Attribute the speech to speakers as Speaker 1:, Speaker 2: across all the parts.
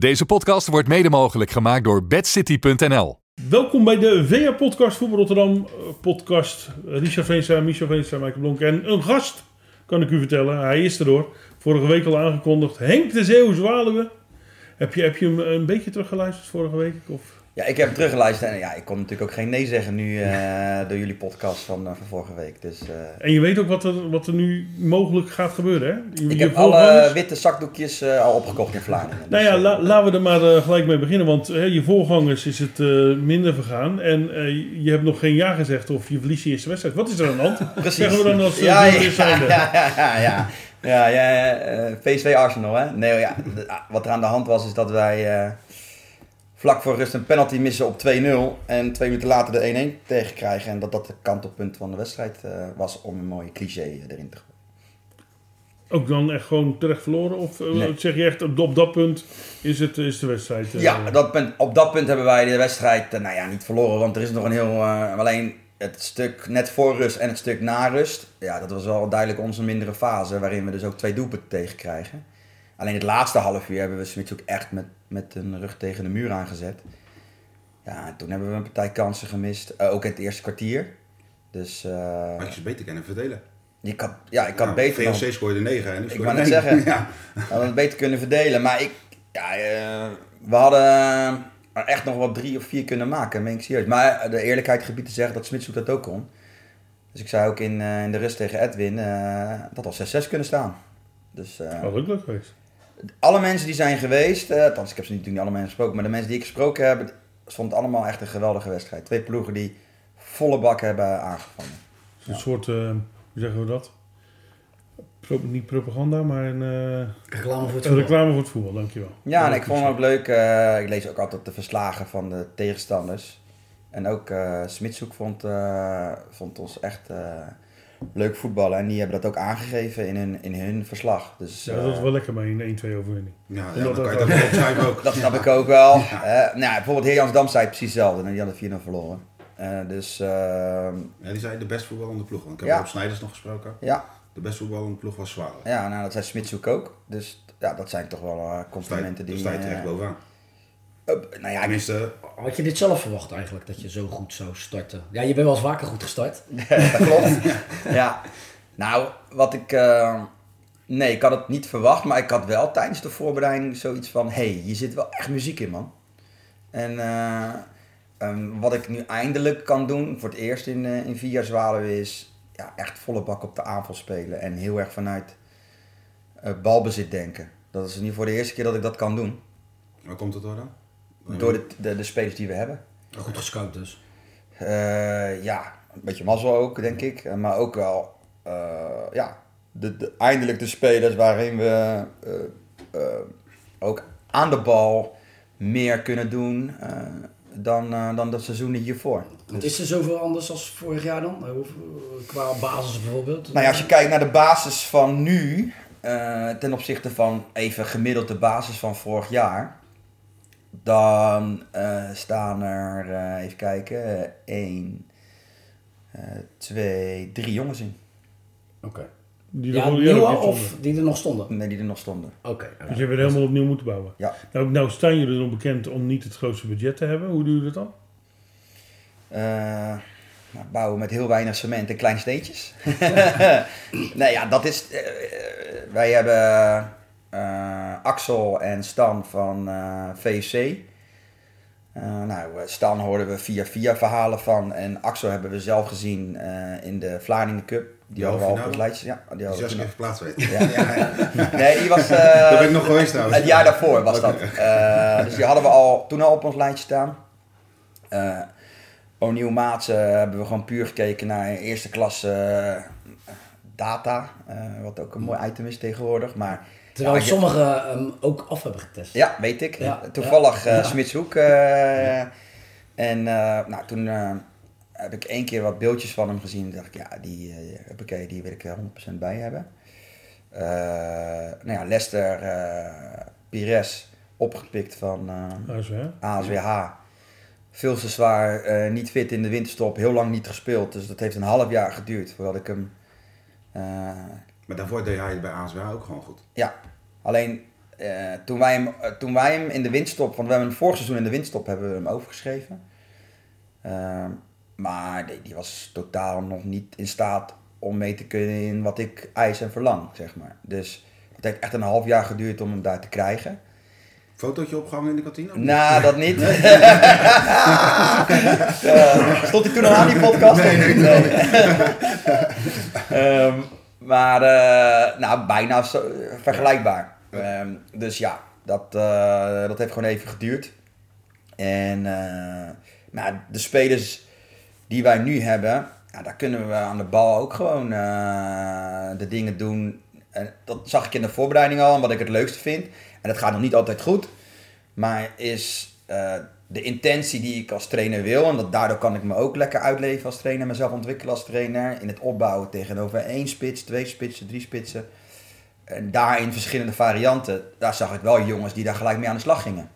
Speaker 1: Deze podcast wordt mede mogelijk gemaakt door bedcity.nl.
Speaker 2: Welkom bij de VA Podcast Voetbal Rotterdam eh, podcast. Richard Veenstra, Michel Veenstra, Michael Blonk en een gast, kan ik u vertellen. Hij is er door. Vorige week al aangekondigd. Henk de Zeeuw Zwaluwe. Heb je, heb je hem een beetje teruggeluisterd vorige week? Of?
Speaker 3: Ja, ik heb hem teruggeluisterd en ja, ik kon natuurlijk ook geen nee zeggen nu uh, door jullie podcast van, uh, van vorige week. Dus, uh...
Speaker 2: En je weet ook wat er, wat er nu mogelijk gaat gebeuren, hè?
Speaker 3: Je, ik heb alle witte zakdoekjes al opgekocht in Vlaanderen.
Speaker 2: Nou ja, la, laten we er maar gelijk mee beginnen, want je voorgangers is het minder vergaan. En je hebt nog geen ja gezegd of je verliest je eerste wedstrijd. Wat is er aan de hand?
Speaker 3: Precies.
Speaker 2: Zeggen we dan als
Speaker 3: ja, ja, ja, ja, ja, ja, ja, PSV Arsenal, hè? Nee, ja, wat er aan de hand was is dat wij vlak voor rust een penalty missen op 2-0 en twee minuten later de 1-1 tegenkrijgen. En dat dat de kantelpunt van de wedstrijd uh, was om een mooie cliché erin te gooien.
Speaker 2: Ook dan echt gewoon terecht verloren? Of uh, nee. zeg je echt op, op, dat punt is, het, is de wedstrijd?
Speaker 3: Uh, ja, dat punt, op dat punt hebben wij de wedstrijd nou ja, niet verloren. Want er is nog een heel... alleen het stuk net voor rust en het stuk na rust. Ja, dat was wel duidelijk onze mindere fase. Waarin we dus ook twee doelpunten tegenkrijgen. Alleen het laatste half uur hebben we Smits ook echt met, met een rug tegen de muur aangezet. Ja, toen hebben we een partij kansen gemist. Uh, ook in het eerste kwartier. Dus, uh,
Speaker 4: Had je ze beter kunnen verdelen?
Speaker 3: Ik had, ja, ik had nou, beter...
Speaker 4: VOC scoorde 9 en
Speaker 3: Ik wou net zeggen, ja. we hadden het beter kunnen verdelen. Maar ik, ja, uh, we hadden er echt nog wel drie of vier kunnen maken, meen ik serieus. Maar de eerlijkheid gebied te zeggen dat Smitshoek dat ook kon. Dus ik zei ook in, in de rust tegen Edwin dat al 6-6 kunnen staan. Dus,
Speaker 2: oh, ook leuk geweest
Speaker 3: alle mensen die zijn geweest, uh, althans ik heb ze natuurlijk niet alle mensen gesproken, maar de mensen die ik gesproken heb, vond het allemaal echt een geweldige wedstrijd. Twee ploegen die volle bak hebben aangevangen.
Speaker 2: Een soort, uh, hoe zeggen we dat? Pro, niet propaganda, maar een, uh,
Speaker 5: reclame, voor het
Speaker 2: een reclame voor het voetbal, dankjewel.
Speaker 3: Ja, en ik vond het ook leuk, ik lees ook altijd de verslagen van de tegenstanders. En ook uh, Smitshoek vond, vond ons echt leuk voetballen. En die hebben dat ook aangegeven in hun, in hun verslag. Dus,
Speaker 2: ja, dat is wel lekker bij een 1-2 overwinning.
Speaker 4: Ja, ja dat, kan je dat wel opschrijven ook.
Speaker 3: Dat snap ik ook wel. Ja. Uh, nou, bijvoorbeeld Heer Jansdam zei precies hetzelfde. En die hadden 4-0 verloren. Uh, dus, uh,
Speaker 4: ja, die zei de best voetballende ploeg. Want ik heb ja. op Snijders nog gesproken.
Speaker 3: Ja.
Speaker 4: De best voetballende ploeg was zwaar.
Speaker 3: Ja, nou dat zei Smitshoek ook. Dus ja, dat zijn toch wel complimenten die...
Speaker 4: Daar sta je terecht bovenaan.
Speaker 3: Nou ja,
Speaker 4: Tenminste,
Speaker 5: had je dit zelf verwacht eigenlijk, dat je zo goed zou starten? Ja, je bent wel eens vaker goed gestart.
Speaker 3: dat klopt. ja. Nou, wat ik... Uh, nee, ik had het niet verwacht, maar ik had wel tijdens de voorbereiding zoiets van... Hé, hey, je zit wel echt muziek in, man. En uh, um, wat ik nu eindelijk kan doen, voor het eerst in, uh, in vier jaar Zwaluwe, is... Ja, echt volle bak op de aanval spelen. En heel erg vanuit balbezit denken. Dat is niet voor de eerste keer dat ik dat kan doen.
Speaker 4: Waar komt het door dan?
Speaker 3: Door de, de, de spelers die we hebben.
Speaker 5: Goed gescout dus.
Speaker 3: Uh, ja, een beetje mazzel ook, denk ik. Maar ook wel, uh, ja, de, de, eindelijk de spelers waarin we uh, ook aan de bal meer kunnen doen dan, dan de seizoenen hiervoor.
Speaker 5: Dus... Is er zoveel anders als vorig jaar dan? Qua basis bijvoorbeeld?
Speaker 3: Nou ja, als je kijkt naar de basis van nu, ten opzichte van even gemiddeld de basis van vorig jaar dan uh, staan er, uh, even kijken, 1, 2, 3 jongens in.
Speaker 5: Oké. Okay. Die ja, nieuwe of die er nog stonden?
Speaker 3: Nee, die er nog stonden.
Speaker 5: Oké. Okay,
Speaker 2: dus je hebt helemaal opnieuw moeten bouwen?
Speaker 3: Ja.
Speaker 2: Nou, nou staan jullie nog bekend om niet het grootste budget te hebben. Hoe doe je dat dan?
Speaker 3: Uh, nou, bouwen met heel weinig cement en kleine steentjes. nee, ja, dat is... wij hebben uh, Axel en Stan van uh, eh. Uh, eh, nou, Stan hoorden we via via verhalen van. En Axel hebben we zelf gezien in de Vlaardingen Cup. Die hadden we al op het lijstje. Ja,
Speaker 4: die hadden even plaats weten.
Speaker 3: Ja, ja, nee, die was...
Speaker 4: Daar ben ik nog geweest trouwens.
Speaker 3: Het jaar daarvoor was dat. dus die hadden we al, toen al op ons lijstje staan. O'Neill Maatsen hebben we gewoon puur gekeken naar eerste klasse data. wat ook een mooi item is tegenwoordig. Maar
Speaker 5: Terwijl ja, sommigen um, ook af hebben getest.
Speaker 3: Ja, weet ik. Ja, Toevallig ja. Uh, Smitshoek. Uh, en uh, nou, toen heb ik één keer wat beeldjes van hem gezien. En dacht ik, ja, die, uh, die wil ik er 100% bij hebben. nou ja, Lester Pires, opgepikt van
Speaker 2: ASWH.
Speaker 3: ASWH. Veel te zwaar, niet fit in de winterstop, heel lang niet gespeeld. Dus dat heeft een half jaar geduurd voordat ik hem
Speaker 4: maar daarvoor deed hij bij ASWA ook gewoon goed.
Speaker 3: Ja, alleen eh, toen, wij hem, eh, toen wij hem in de winststop, want we hebben hem vorig seizoen in de winststop hebben we hem overgeschreven. Ehm, maar die, die was totaal nog niet in staat om mee te kunnen in wat ik eis en verlang, zeg maar. Dus het heeft echt een half jaar geduurd om hem daar te krijgen.
Speaker 4: Fotootje opgehangen in de kantine?
Speaker 3: Nou, dat niet. Eh, stond hij toen al aan die podcast?
Speaker 4: Nee, nee, nee.
Speaker 3: Ehm, maar, eh, nou, bijna zo, vergelijkbaar. Ehm, dus ja, dat, eh, dat heeft gewoon even geduurd. En eh, nou, de spelers die wij nu hebben, ja, daar kunnen we aan de bal ook gewoon eh, de dingen doen. En dat zag ik in de voorbereiding al, en wat ik het leukste vind. En dat gaat nog niet altijd goed. Maar is eh, de intentie die ik als trainer wil. En dat, daardoor kan ik me ook lekker uitleven als trainer. Mezelf ontwikkelen als trainer. In het opbouwen tegenover één spits, twee spitsen, drie spitsen. En daarin verschillende varianten. Daar zag ik wel jongens die daar gelijk mee aan de slag gingen.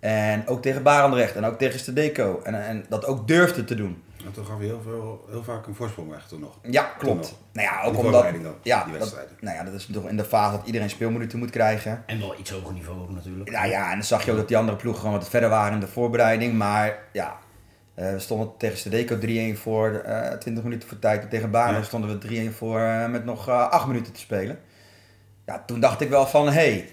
Speaker 3: En ook tegen Barendrecht en ook tegen Stedeco. En, en dat ook durfden te doen.
Speaker 4: En toen gaf je heel, veel, heel vaak een voorsprong weg toen nog.
Speaker 3: Ja, klopt.
Speaker 4: nog.
Speaker 3: Nou ja,
Speaker 4: Die
Speaker 3: ook omdat...
Speaker 4: voorbereiding dan,
Speaker 3: Ja,
Speaker 4: die
Speaker 3: dat,
Speaker 4: wedstrijden.
Speaker 3: nou ja, dat is toch in de fase dat iedereen speelminuten moet krijgen.
Speaker 5: En wel iets hoger niveau ook natuurlijk.
Speaker 3: Nou ja, en dan zag je ook dat die andere ploegen gewoon wat verder waren in de voorbereiding. Maar ja, eh, we stonden tegen Stedeco 3-1 voor, eh 20 minuten voor tijd. En tegen Baren
Speaker 4: Ja.
Speaker 3: stonden we 3-1 voor eh, met nog eh 8 minuten te spelen. Ja, toen dacht ik wel van, hé, hey,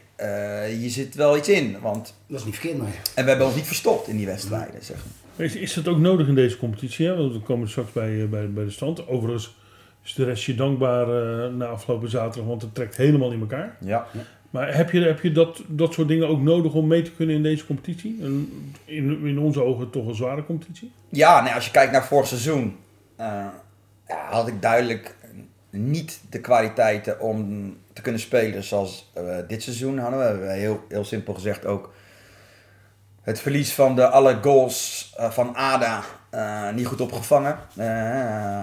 Speaker 3: eh, hier zit wel iets in. Want,
Speaker 5: Dat is niet verkeerd, nee.
Speaker 3: en we hebben ons niet verstopt in die wedstrijden, zeg maar.
Speaker 2: Is, is dat ook nodig in deze competitie? Hè? Want we komen straks bij, eh, bij, bij de stand. Overigens is de rest je dankbaar eh, na afgelopen zaterdag, want het trekt helemaal in elkaar.
Speaker 3: Ja.
Speaker 2: Maar heb je, heb je dat, dat soort dingen ook nodig om mee te kunnen in deze competitie? Een, in, in onze ogen toch een zware competitie?
Speaker 3: Ja, nee, als je kijkt naar vorig seizoen, eh, ja, had ik duidelijk niet de kwaliteiten om te kunnen spelen zoals eh, dit seizoen hadden. We hebben heel, heel simpel gezegd ook het verlies van de alle goals eh, van Ada eh, niet goed opgevangen.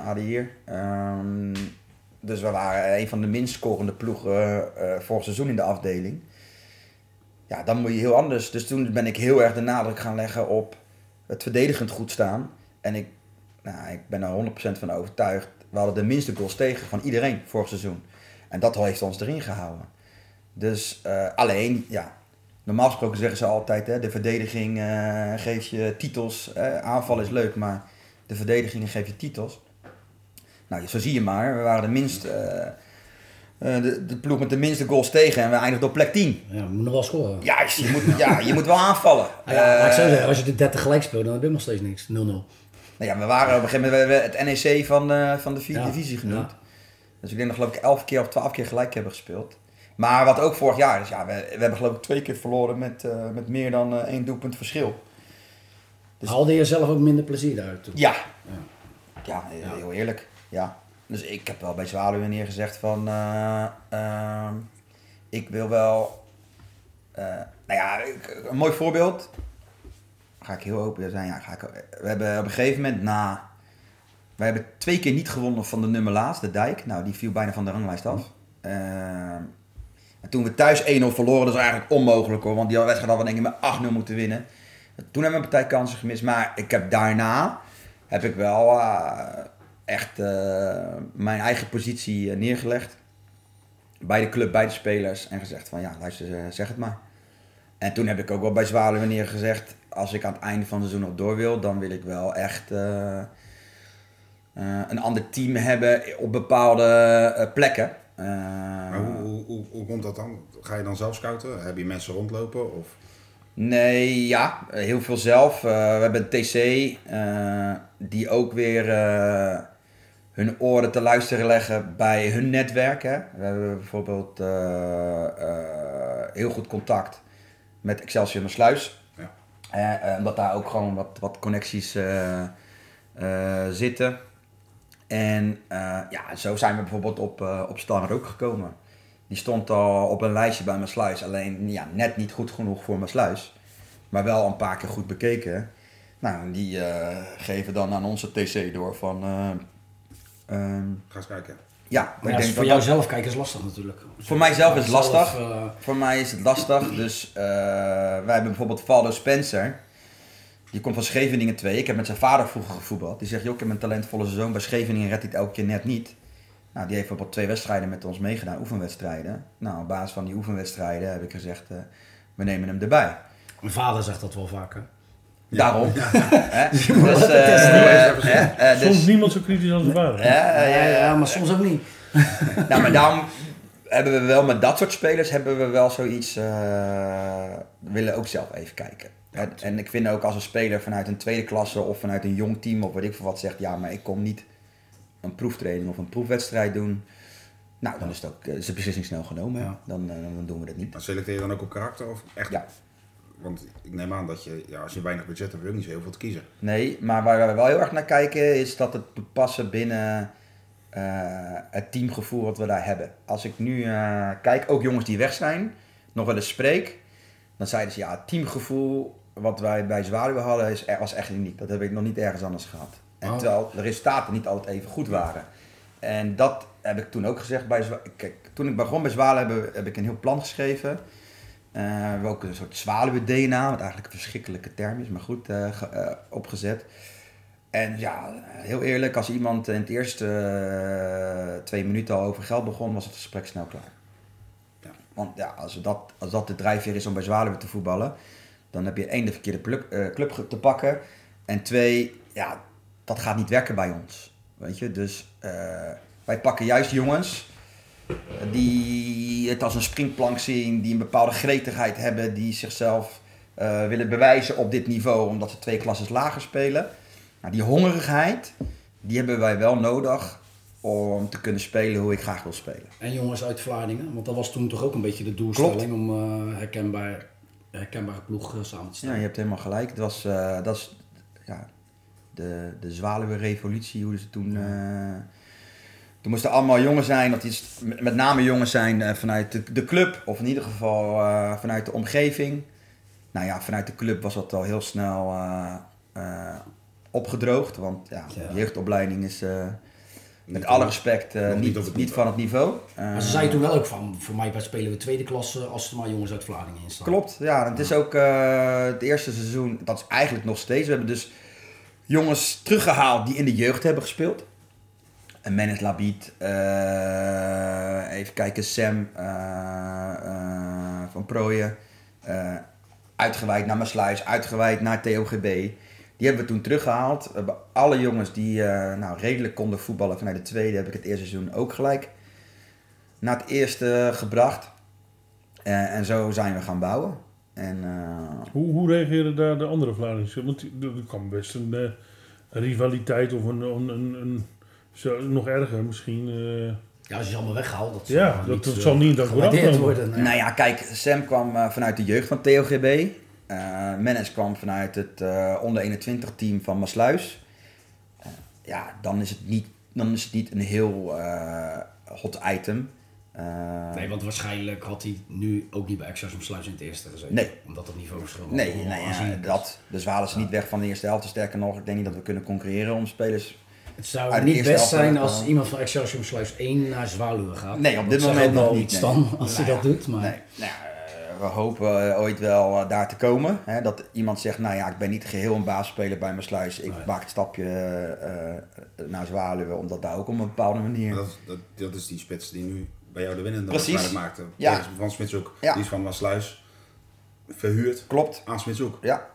Speaker 3: Ada hier. Ehm, dus we waren een van de minst scorende ploegen vorig seizoen in de afdeling. Ja, dan moet je heel anders. Dus toen ben ik heel erg de nadruk gaan leggen op het verdedigend goed staan. En ik, nou, ik ben er 100% van overtuigd. We hadden de minste goals tegen van iedereen vorig seizoen. En dat heeft ons erin gehouden. Dus alleen, ja, normaal gesproken zeggen ze altijd, hè, de verdediging eh, geeft je titels. Eh, aanval is leuk, maar de verdediging geeft je titels. Nou, zo zie je maar. We waren de minst, eh, de, de ploeg met de minste goals tegen en we eindigden op plek 10.
Speaker 5: Ja, we moeten wel scoren.
Speaker 3: Juist, je moet, ja, je moet wel aanvallen.
Speaker 5: Ah ja, maar ik zou zeggen, als je de 30 gelijk speelt, dan heb je nog steeds niks. 0-0.
Speaker 3: Nou ja, we waren op een gegeven moment het NEC van, van de vierde
Speaker 5: Ja,
Speaker 3: divisie genoemd.
Speaker 5: ja.
Speaker 3: Dus ik denk dat geloof ik 11 keer of 12 keer gelijk hebben gespeeld. Maar wat ook vorig jaar is, ja, we, we hebben geloof ik twee keer verloren met, eh, met meer dan eh, één doelpunt verschil. Dus-
Speaker 5: Haalde je zelf ook minder plezier eruit toen?
Speaker 3: Ja.
Speaker 5: Ja.
Speaker 3: Ja, heel, eerlijk. Ja. Dus ik heb wel bij Zwaluwen neergezegd van... eh, ehm, ik wil wel... nou ja, ik- een mooi voorbeeld. Ga ik heel open zijn. Ja, ga ik, we hebben op een gegeven moment na... We hebben twee keer niet gewonnen van de nummer laatst, de Dijk. Nou, die viel bijna van de ranglijst af. Ehm, en toen we thuis 1-0 verloren, dat is eigenlijk onmogelijk hoor. Want die wedstrijd hadden we denk ik met 8-0 moeten winnen. Toen hebben we een partij kansen gemist. Maar ik heb daarna heb ik wel eh, echt eh, mijn eigen positie eh, neergelegd. Bij de club, bij de spelers. En gezegd van ja, luister, zeg het maar. En toen heb ik ook wel bij Zwaluwen neergezegd. Als ik aan het einde van het seizoen nog door wil, dan wil ik wel echt een ander team hebben op bepaalde plekken. Eh,
Speaker 4: Maar hoe, hoe, hoe, hoe komt dat dan? Ga je dan zelf scouten? Heb je mensen rondlopen? Of...
Speaker 3: Nee, ja, heel veel zelf. Eh, we hebben een TC eh, die ook weer hun oren te luisteren leggen bij hun netwerk. Hè. We hebben bijvoorbeeld heel goed contact met Excelsior Sluis.
Speaker 4: Ja.
Speaker 3: Omdat daar ook gewoon wat, wat connecties zitten. En eh, ja, zo zijn we bijvoorbeeld op, eh op Star ook gekomen. Die stond al op een lijstje bij mijn sluis. Alleen ja, net niet goed genoeg voor mijn sluis. Maar wel een paar keer goed bekeken. Nou, die eh, geven dan aan onze TC door van... eh, ehm,
Speaker 4: Ga eens kijken.
Speaker 3: ja,
Speaker 5: Maar
Speaker 3: ik denk
Speaker 5: voor
Speaker 3: dat
Speaker 5: jou
Speaker 3: dat-
Speaker 5: zelf kijken is lastig natuurlijk.
Speaker 3: Voor mijzelf is het
Speaker 5: Zelf,
Speaker 3: lastig. Voor mij is het lastig. Dus eh, wij hebben bijvoorbeeld Valdo Spencer. Die komt van Scheveningen 2. Ik heb met zijn vader vroeger gevoetbald. Die zegt, joh, ik heb een talentvolle zoon. Bij Scheveningen redt hij het elke keer net niet. Nou, die heeft bijvoorbeeld twee wedstrijden met ons meegedaan, oefenwedstrijden. Nou, op basis van die oefenwedstrijden heb ik gezegd, eh, we nemen hem erbij.
Speaker 5: Mijn vader zegt dat wel vaker.
Speaker 3: Daarom. Hè? Dus, eh, eh, dus-
Speaker 2: Soms niemand zo kritisch als zijn vader.
Speaker 3: Ja, ja, ja, ja.
Speaker 5: maar soms ook niet.
Speaker 3: Nou, maar daarom hebben we wel met dat soort spelers hebben we wel zoiets. eh, we willen ook zelf even kijken. En, en ik vind ook als een speler vanuit een tweede klasse of vanuit een jong team of weet ik veel wat zegt, ja, maar ik kom niet een proeftraining of een proefwedstrijd doen. Nou, dan is het ook eh, is de beslissing snel genomen.
Speaker 5: Ja.
Speaker 3: Dan, eh, dan doen we dat niet.
Speaker 4: Maar selecteer je dan ook op karakter of echt?
Speaker 3: Ja.
Speaker 4: Want ik neem aan dat je, ja, als je weinig budget hebt, heb je ook niet zo heel veel te kiezen.
Speaker 3: Nee, maar waar we wel heel erg naar kijken is dat het moet passen binnen eh, het teamgevoel wat we daar hebben. Als ik nu eh, kijk, ook jongens die weg zijn, nog wel eens spreek, dan zeiden ze ja, teamgevoel wat wij bij Zwaluwe hadden is, was echt uniek. Dat heb ik nog niet ergens anders gehad. En
Speaker 5: Oh.
Speaker 3: terwijl de resultaten niet altijd even goed waren. En dat heb ik toen ook gezegd bij Zwa- Kijk, toen ik begon bij Zwaluwe heb, heb ik een heel plan geschreven. We hebben ook een soort zwaluwe-DNA, wat eigenlijk een verschrikkelijke term is, maar goed, eh, ge- eh, opgezet. En ja, heel eerlijk, als iemand in het eerste twee minuten al over geld begon, was het gesprek snel klaar.
Speaker 4: Ja.
Speaker 3: Want ja, als dat, als dat de drijfveer is om bij Zwaluwe te voetballen, dan heb je één de verkeerde pluk- eh, club te pakken. En twee, ja, dat gaat niet werken bij ons. Weet je, dus eh, wij pakken juist jongens die het als een springplank zien, die een bepaalde gretigheid hebben, die zichzelf eh, willen bewijzen op dit niveau omdat ze twee klasses lager spelen. Nou, die hongerigheid, die hebben wij wel nodig om te kunnen spelen hoe ik graag wil spelen.
Speaker 5: En jongens uit Vlaardingen, want dat was toen toch ook een beetje de doelstelling om eh, herkenbaar, herkenbare ploeg eh, samen te
Speaker 3: Ja, je hebt helemaal gelijk. Het was, eh, dat is ja, de, de Zwaluwe-revolutie, hoe ze toen... eh, toen moesten allemaal jongens zijn, dat is met name jongens zijn vanuit de, de club, of in ieder geval vanuit de omgeving. Nou ja, vanuit de club was dat al heel snel opgedroogd, want ja,
Speaker 5: Ja.
Speaker 3: jeugdopleiding is met alle respect eh, niet,
Speaker 4: niet op het
Speaker 3: niet
Speaker 4: niveau.
Speaker 3: van het niveau.
Speaker 5: Maar ze
Speaker 3: Eh,
Speaker 5: zeiden toen wel ook van, voor mij spelen we tweede klasse als er maar jongens uit Vlaardingen in staan.
Speaker 3: Klopt, ja. Het is ook eh, het eerste seizoen, dat is eigenlijk nog steeds. We hebben dus jongens teruggehaald die in de jeugd hebben gespeeld. En Menes Labiet, eh, even kijken, Sam eh, eh, van Prooien. eh, uitgeweid naar Maasluis, uitgeweid naar TOGB. Die hebben we toen teruggehaald. We hebben alle jongens die eh, nou, redelijk konden voetballen vanuit de tweede, heb ik het eerste seizoen ook gelijk naar het eerste gebracht. Eh, en zo zijn we gaan bouwen. En eh,
Speaker 2: Hoe, hoe reageren daar de andere Vlamingen? Want die- er kan best een, eh, een rivaliteit of een, een, een, nog erger misschien. eh,
Speaker 5: Ja, als je ze allemaal weghaalt, dat,
Speaker 2: Ja,
Speaker 5: zal
Speaker 2: dat-
Speaker 5: niet,
Speaker 2: dat zal niet afkomen.
Speaker 5: worden.
Speaker 3: nou ja, kijk, Sam kwam eh, vanuit de jeugd van TOGB. Eh Menes kwam vanuit het eh, onder 21 team van Maasluis. Eh, ja, dan is het niet, dan is het niet een heel eh, hot item. Eh,
Speaker 5: Nee, want waarschijnlijk had hij nu ook niet bij Excelsior Sluis in het eerste gezeten.
Speaker 3: Nee.
Speaker 5: Omdat het niveauverschil
Speaker 3: Nee,
Speaker 5: wel
Speaker 3: nee ja, dat. Dus we halen ze niet weg van de eerste helft. Sterker nog, ik denk niet dat we kunnen concurreren om spelers.
Speaker 5: Het zou niet best zijn als iemand van Excelsior Sluis 1 naar Zwaluwe gaat.
Speaker 3: Nee, op dit
Speaker 5: Dat
Speaker 3: moment nog niet,
Speaker 5: iets
Speaker 3: nee.
Speaker 5: dan, als hij
Speaker 3: Nou
Speaker 5: dat
Speaker 3: ja,
Speaker 5: doet. Maar
Speaker 3: Nee, nou, hopen eh, ooit wel eh, daar te komen. Hè, dat iemand zegt, nou ja, ik ben niet geheel een baasspeler bij mijn sluis. Ik maak het stapje eh, naar Zwaluwe, omdat daar ook op een bepaalde manier...
Speaker 4: Dat, dat, dat is die spits die nu bij jou de winnende
Speaker 3: Precies.
Speaker 4: maakte.
Speaker 3: Ja.
Speaker 4: Van Smitshoek.
Speaker 3: Ja.
Speaker 4: Die is van Wasluis verhuurd
Speaker 3: Klopt,
Speaker 4: aan Smitshoek.
Speaker 3: ja.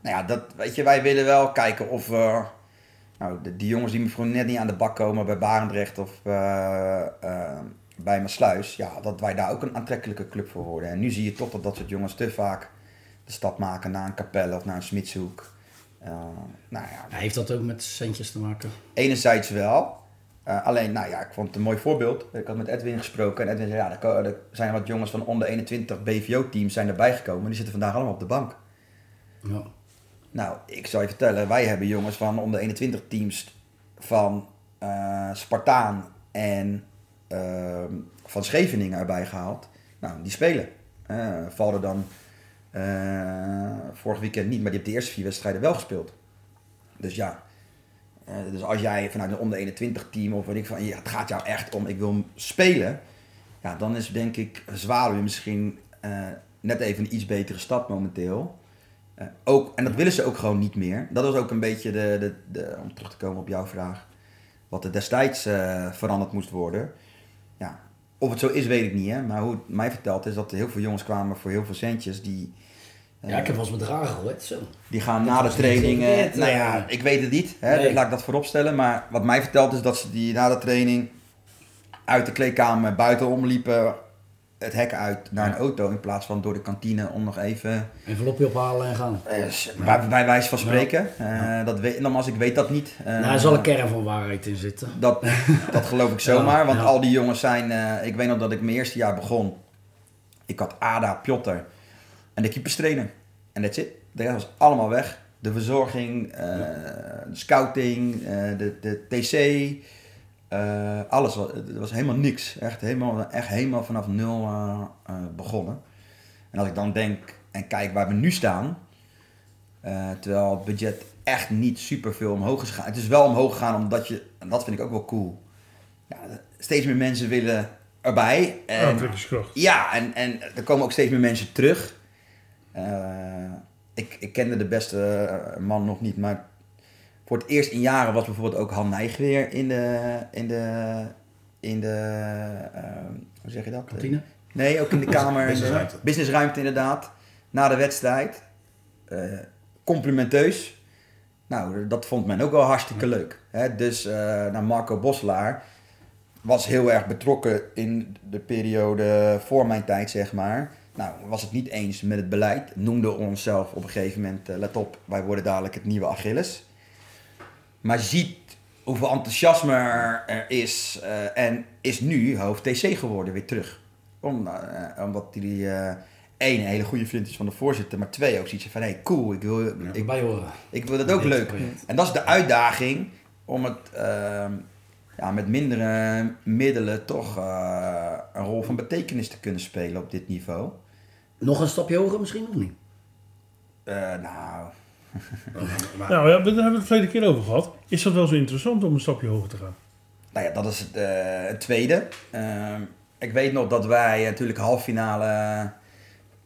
Speaker 3: Nou ja, dat, weet je, wij willen wel kijken of we... Nou, de, die jongens die misschien net niet aan de bak komen bij Barendrecht of bij mijn sluis, ja, dat wij daar ook een aantrekkelijke club voor worden. En nu zie je toch dat dat soort jongens te vaak de stap maken naar een Capelle of naar een Smitshoek. Eh, nou ja,
Speaker 5: heeft dat ook met centjes te maken.
Speaker 3: Enerzijds wel. Eh, alleen, nou ja, ik vond het een mooi voorbeeld. Ik had met Edwin gesproken en Edwin zei, ja, er, er zijn wat jongens van onder 21 BVO-teams zijn erbij gekomen. Die zitten vandaag allemaal op de bank.
Speaker 5: Ja.
Speaker 3: Nou, ik zal je vertellen, wij hebben jongens van onder 21 teams van eh, Spartaan en ehm, van Scheveningen erbij gehaald. Nou, die spelen. Vallen dan eh, vorig weekend niet, maar die hebben de eerste vier wedstrijden wel gespeeld. Dus ja, eh, dus als jij vanuit een onder 21 team of weet ik van, ja, het gaat jou echt om, ik wil spelen. Ja, dan is denk ik Zwaluwe misschien net even een iets betere stad momenteel. Ook, en dat willen ze ook gewoon niet meer. Dat was ook een beetje de, de, de om terug te komen op jouw vraag. wat er destijds veranderd moest worden. Of het zo is, weet ik niet. Hè? Maar hoe het mij verteld is dat er heel veel jongens kwamen voor heel veel centjes. Die, eh,
Speaker 5: Ja, ik heb wel eens met dragen gehoord, zo.
Speaker 3: die gaan
Speaker 5: Dat
Speaker 3: na de training. eh, nou ja,
Speaker 5: eh.
Speaker 3: ik weet het niet. Hè?
Speaker 5: Nee.
Speaker 3: Laat ik dat voorop stellen. Maar wat mij verteld is dat ze die na de training uit de kleedkamer buiten omliepen. Het hek uit naar een auto in plaats van door de kantine om nog even.
Speaker 5: Envelopje ophalen en gaan.
Speaker 3: eh, bij, bij wijze van spreken. Eh, dat weet, nogmaals, ik weet dat niet. Eh,
Speaker 5: Nou, er zal een kern van waarheid in zitten.
Speaker 3: dat, dat geloof ik zomaar.
Speaker 5: Ja,
Speaker 3: want
Speaker 5: ja.
Speaker 3: al die jongens zijn. ik weet nog dat ik mijn eerste jaar begon. Ik had Ada, Piotr en de keeperstrainer. En that's it. De rest was allemaal weg. De verzorging, de scouting, de, de TC. Eh, alles. was- Het was helemaal niks. Echt helemaal, echt helemaal vanaf nul eh, eh, begonnen. En als ik dan denk en kijk waar we nu staan. terwijl het budget echt niet super veel omhoog is gegaan. Het is wel omhoog gegaan omdat je, en dat vind ik ook wel cool. Ja, steeds meer mensen willen erbij. En,
Speaker 2: Aantrekkingskracht.
Speaker 3: ja, en, en er komen ook steeds meer mensen terug. Ik, ik kende de beste man nog niet, maar voor het eerst in jaren was bijvoorbeeld ook Han Nijgweer in de, in de, in de eh, hoe zeg je dat?
Speaker 5: Kantine?
Speaker 3: Nee, ook in de kamer.
Speaker 4: Businessruimte.
Speaker 3: Businessruimte inderdaad. Na de wedstrijd. Eh, complimenteus. Nou, dat vond men ook wel hartstikke leuk. Hè? Dus eh nou, Marco Boslaar was heel erg betrokken in de periode voor mijn tijd, zeg maar. Nou, was het niet eens met het beleid. Noemde onszelf op een gegeven moment, eh, let op, wij worden dadelijk het nieuwe Achilles. Maar ziet hoeveel enthousiasme er is eh, en is nu hoofd TC geworden weer terug. Om, eh, omdat hij eh één, een hele goede vriend is van de voorzitter, maar twee, ook zoiets van, hé, hey, cool, ik wil, ik,
Speaker 5: Erbij horen.
Speaker 3: ik wil dat ook leuk.
Speaker 5: project.
Speaker 3: En dat is de uitdaging om het ehm, ja, met mindere middelen toch een rol van betekenis te kunnen spelen op dit niveau.
Speaker 5: Nog een stapje hoger misschien of niet?
Speaker 3: Nou,
Speaker 4: Maar,
Speaker 2: Nou ja, daar hebben we het verleden keer over gehad. Is dat wel zo interessant om een stapje hoger te gaan?
Speaker 3: nou ja, dat is het, eh, het tweede. Ehm, ik weet nog dat wij natuurlijk halffinale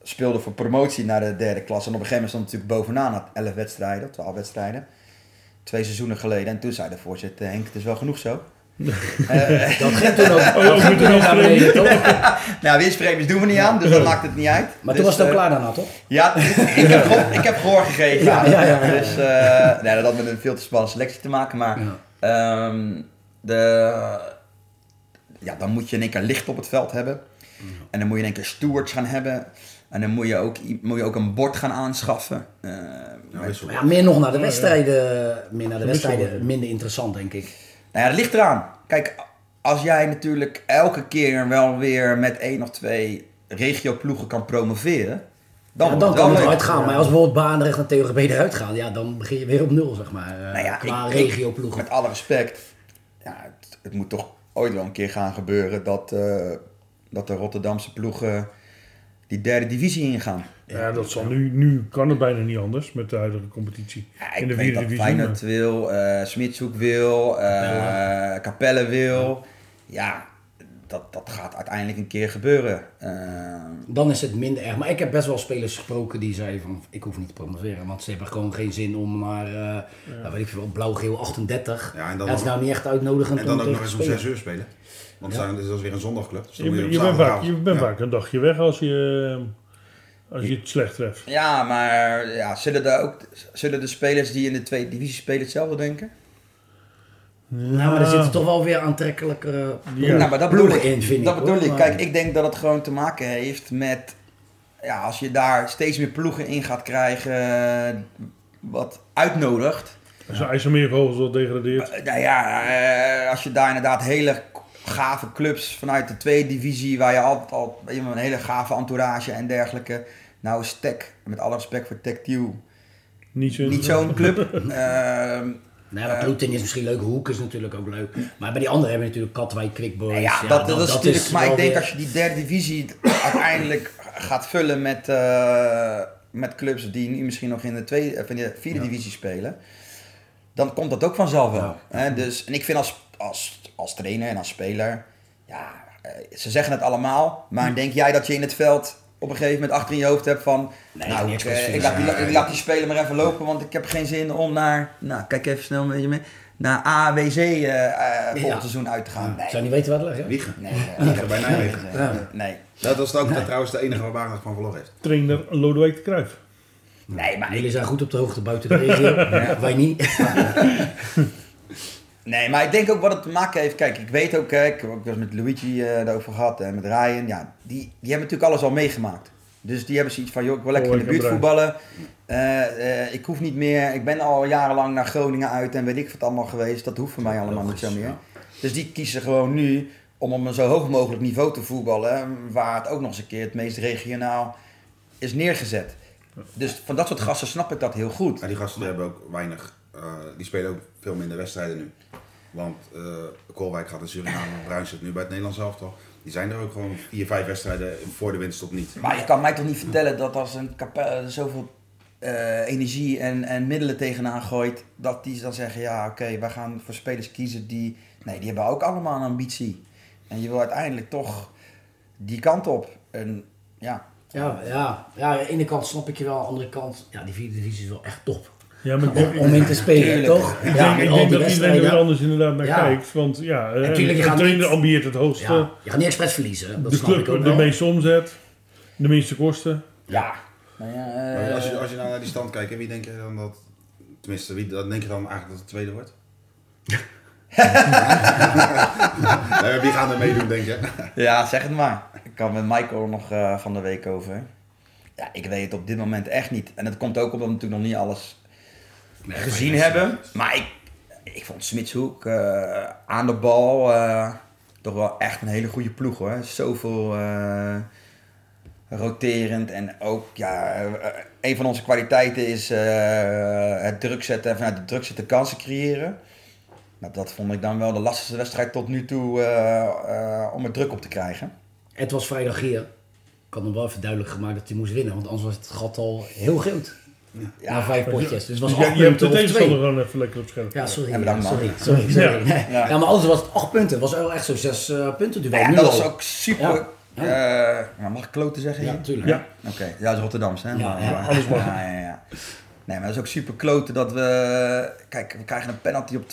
Speaker 3: speelden voor promotie naar de derde klas. En op een gegeven moment stond het natuurlijk bovenaan na 11 wedstrijden, 12 wedstrijden. Twee seizoenen geleden. En toen zei de voorzitter, Henk, het is wel genoeg zo. Eh,
Speaker 5: Dat ging toen ook,
Speaker 2: Oh,
Speaker 5: dat ging toen
Speaker 2: de
Speaker 5: ook naar beneden, toch?
Speaker 3: nou, winstpremies doen we niet aan, dus dat maakt het niet uit.
Speaker 5: Maar
Speaker 3: Dus,
Speaker 5: toen was het ook
Speaker 3: eh,
Speaker 5: klaar daarna, toch?
Speaker 3: Ja, ik heb, gehoor, ik heb gehoor gegeven.
Speaker 5: Ja, ja, ja, ja.
Speaker 3: Dus eh, nee, dat had met een veel te spannende selectie te maken. Maar
Speaker 5: Ja.
Speaker 3: ehm, de, ja, dan moet je in één keer licht op het veld hebben. En dan moet je in één keer stewards gaan hebben. En dan moet je ook, moet je ook een bord gaan aanschaffen.
Speaker 5: Maar ja, meer nog naar de wedstrijden, meer naar de wedstrijden, minder interessant denk ik.
Speaker 3: Nou ja, dat ligt eraan. Kijk, als jij natuurlijk elke keer wel weer met één of twee regioploegen kan promoveren. Dan,
Speaker 5: ja, dan
Speaker 3: het
Speaker 5: kan het hard gaan. Maar als bijvoorbeeld Baanrecht en TGB eruit gaan, ja, dan begin je weer op nul, zeg maar. eh,
Speaker 3: Nou ja,
Speaker 5: qua regioploegen.
Speaker 3: Met alle respect, ja, het, het moet toch ooit wel een keer gaan gebeuren dat, eh, dat de Rotterdamse ploegen die derde divisie ingaan.
Speaker 2: Ja, dat zal nu, nu kan het bijna niet anders met de huidige competitie.
Speaker 3: Ja,
Speaker 2: in
Speaker 3: ik
Speaker 2: de
Speaker 3: weet
Speaker 2: vierde
Speaker 3: dat
Speaker 2: divisie.
Speaker 3: Feyenoord wil, eh Smitshoek wil, eh Capelle wil. Ja, dat, dat gaat uiteindelijk een keer gebeuren. Eh,
Speaker 5: Dan is het minder erg. Maar ik heb best wel spelers gesproken die zeiden van, ik hoef niet te promoveren. Want ze hebben gewoon geen zin om naar, eh nou, weet ik veel, blauw-geel 38.
Speaker 4: Ja, en dan
Speaker 5: dat is nou niet echt uitnodigend
Speaker 4: En dan ook nog eens om
Speaker 5: spelen.
Speaker 4: 6 uur spelen. Want
Speaker 5: Ja.
Speaker 4: dan is dat weer een zondagclub. Dus
Speaker 2: Je, bent, vaak, je bent
Speaker 4: Ja.
Speaker 2: vaak een dagje weg als je, eh, als je het slecht treft.
Speaker 3: ja, maar ja, zullen, de ook, zullen de spelers die in de tweede divisie spelen hetzelfde denken?
Speaker 5: Nou, maar er zitten toch wel weer aantrekkelijkere
Speaker 2: Ja.
Speaker 3: Nou, maar dat bedoel ik.
Speaker 5: in, vind
Speaker 3: dat
Speaker 5: ik.
Speaker 3: bedoel
Speaker 5: hoor.
Speaker 3: ik. Kijk, ik denk dat het gewoon te maken heeft met... Ja, als je daar steeds meer ploegen in gaat krijgen wat uitnodigt.
Speaker 2: Als de IJsselmeervogels wel degradeert.
Speaker 3: Eh, Nou ja, eh, als je daar inderdaad hele gave clubs vanuit de tweede divisie... waar je altijd al weet je, een hele gave entourage en dergelijke... Nou is Tech, met alle respect voor Tech Tiel,
Speaker 2: Niet zo.
Speaker 3: niet zo'n club. Ehm,
Speaker 5: Nee, maar Kloeting is misschien leuk, Hoek is natuurlijk ook leuk. Maar bij die anderen hebben we natuurlijk Katwijk, Quick Boys.
Speaker 3: Nou ja, dat, dat, is natuurlijk. maar ik denk
Speaker 5: weer-
Speaker 3: als je die derde divisie uiteindelijk gaat vullen met, eh, met clubs die nu misschien nog in de, tweede, of in de vierde divisie spelen, dan komt dat ook vanzelf wel. Hè? Dus, en ik vind als, als, als trainer en als speler, ja, eh, ze zeggen het allemaal, maar denk jij dat je in het veld op een gegeven moment achter in je hoofd hebt van,
Speaker 5: Nee,
Speaker 3: nou, ik, eh, ik, laat die,
Speaker 4: Ja,
Speaker 3: ik laat die speler maar even lopen, want ik heb geen zin om naar, nou, kijk even snel een beetje mee. naar AWC eh, eh, volgend
Speaker 5: Ja.
Speaker 3: seizoen uit te gaan. Nee,
Speaker 5: zou niet weten wat liggen.
Speaker 4: Wiegen.
Speaker 3: nee,
Speaker 4: Wiegen bij Nijmegen.
Speaker 3: nee, nee.
Speaker 4: Dat was ook trouwens de enige waar Wageningen van verloren heeft.
Speaker 2: Trainer Lodewijk de Cruijff.
Speaker 3: Nee, maar
Speaker 5: Jullie zijn goed op de hoogte buiten de regio. Wij niet.
Speaker 3: Nee, maar ik denk ook wat het te maken heeft. Kijk, ik weet ook, ik heb ook eens met Luigi eh erover gehad en met Ryan. Ja, die, die hebben natuurlijk alles al meegemaakt. Dus die hebben zoiets van, joh, ik wil lekker in de
Speaker 2: Oh,
Speaker 3: buurt voetballen. Eh, eh, ik hoef niet meer, ik ben al jarenlang naar Groningen uit en weet ik wat allemaal geweest. Dat hoeft voor mij allemaal niet zo meer.
Speaker 5: ja.
Speaker 3: Dus die kiezen gewoon nu om op een zo hoog mogelijk niveau te voetballen. Waar het ook nog eens een keer het meest regionaal is neergezet. Dus van dat soort gasten snap ik dat heel goed.
Speaker 4: Maar die gasten hebben ook weinig, die spelen ook veel minder wedstrijden nu. Want eh Kolwijk gaat in Suriname, Bruin zit nu bij het Nederlands elftal. Die zijn er ook gewoon vier, vijf wedstrijden voor de winterstop niet.
Speaker 3: Maar je kan mij toch niet vertellen dat als een kapel er zoveel eh, energie en, en middelen tegenaan gooit, dat die dan zeggen, ja oké, wij gaan voor spelers kiezen die... Nee, die hebben ook allemaal een ambitie. En je wil uiteindelijk toch die kant op. En ja,
Speaker 5: Ja, ja, ja, aan de ene kant snap ik je wel, aan de andere kant, ja, die vierde divisie is wel echt top.
Speaker 2: Ja, maar ik
Speaker 5: Om in te spelen,
Speaker 3: Tuurlijk.
Speaker 5: toch?
Speaker 2: ik
Speaker 5: Ja,
Speaker 2: denk, ik denk dat iedereen er anders inderdaad naar
Speaker 5: Ja.
Speaker 2: kijkt. Want ja, eh,
Speaker 5: tuurlijk, je
Speaker 2: een
Speaker 5: gaat
Speaker 2: trainer
Speaker 5: niet-
Speaker 2: ambieert het hoogste.
Speaker 5: Ja, je gaat niet expres verliezen, dat
Speaker 2: de
Speaker 5: snap ik
Speaker 2: club
Speaker 5: ook
Speaker 2: de meeste omzet. De minste kosten.
Speaker 3: ja. Nou ja, eh,
Speaker 4: Maar als, je, als je nou naar die stand kijkt, wie denk je dan dat... Tenminste, wie dan denk je dan eigenlijk dat het tweede wordt? Nee, wie gaan er meedoen, denk je?
Speaker 3: Ja, zeg het maar. Ik had met Michael nog eh, van de week over. Ja, ik weet het op dit moment echt niet. En dat komt ook omdat natuurlijk nog niet alles gezien hebben. Maar ik, ik vond Smitshoek eh, aan de bal eh, toch wel echt een hele goede ploeg hoor. Zoveel eh, roterend. En ook, ja, een van onze kwaliteiten is eh, het druk zetten en vanuit de druk zetten kansen creëren. Nou, dat vond ik dan wel de lastigste wedstrijd tot nu toe eh, eh, om er druk op te krijgen.
Speaker 5: Het was vrijdag hier. Ik had hem wel even duidelijk gemaakt dat hij moest winnen, want anders was het gat al heel groot. Na vijf potjes. Dus het was
Speaker 2: je,
Speaker 5: acht
Speaker 2: je hebt de tegenstander
Speaker 5: twee.
Speaker 2: gewoon even lekker op scherp.
Speaker 5: Ja, sorry.
Speaker 3: Ja, bedankt, man.
Speaker 5: sorry, sorry, sorry.
Speaker 2: Ja.
Speaker 3: Ja.
Speaker 5: Ja. maar anders was het acht punten. Het was wel echt zo zes eh, punten. duel.
Speaker 3: Ja,
Speaker 5: nu
Speaker 3: dat is ook super.
Speaker 5: Ja.
Speaker 3: eh, nou, mag ik kloten zeggen?
Speaker 5: Ja, natuurlijk.
Speaker 2: Ja.
Speaker 3: Oké, ja, dat is Rotterdamse, hè?
Speaker 5: Ja,
Speaker 3: Maar-
Speaker 5: ja,
Speaker 2: alles mag.
Speaker 3: Ja, ja, ja. Nee, maar dat is ook super kloten dat we... Kijk, we krijgen een penalty op 2-0.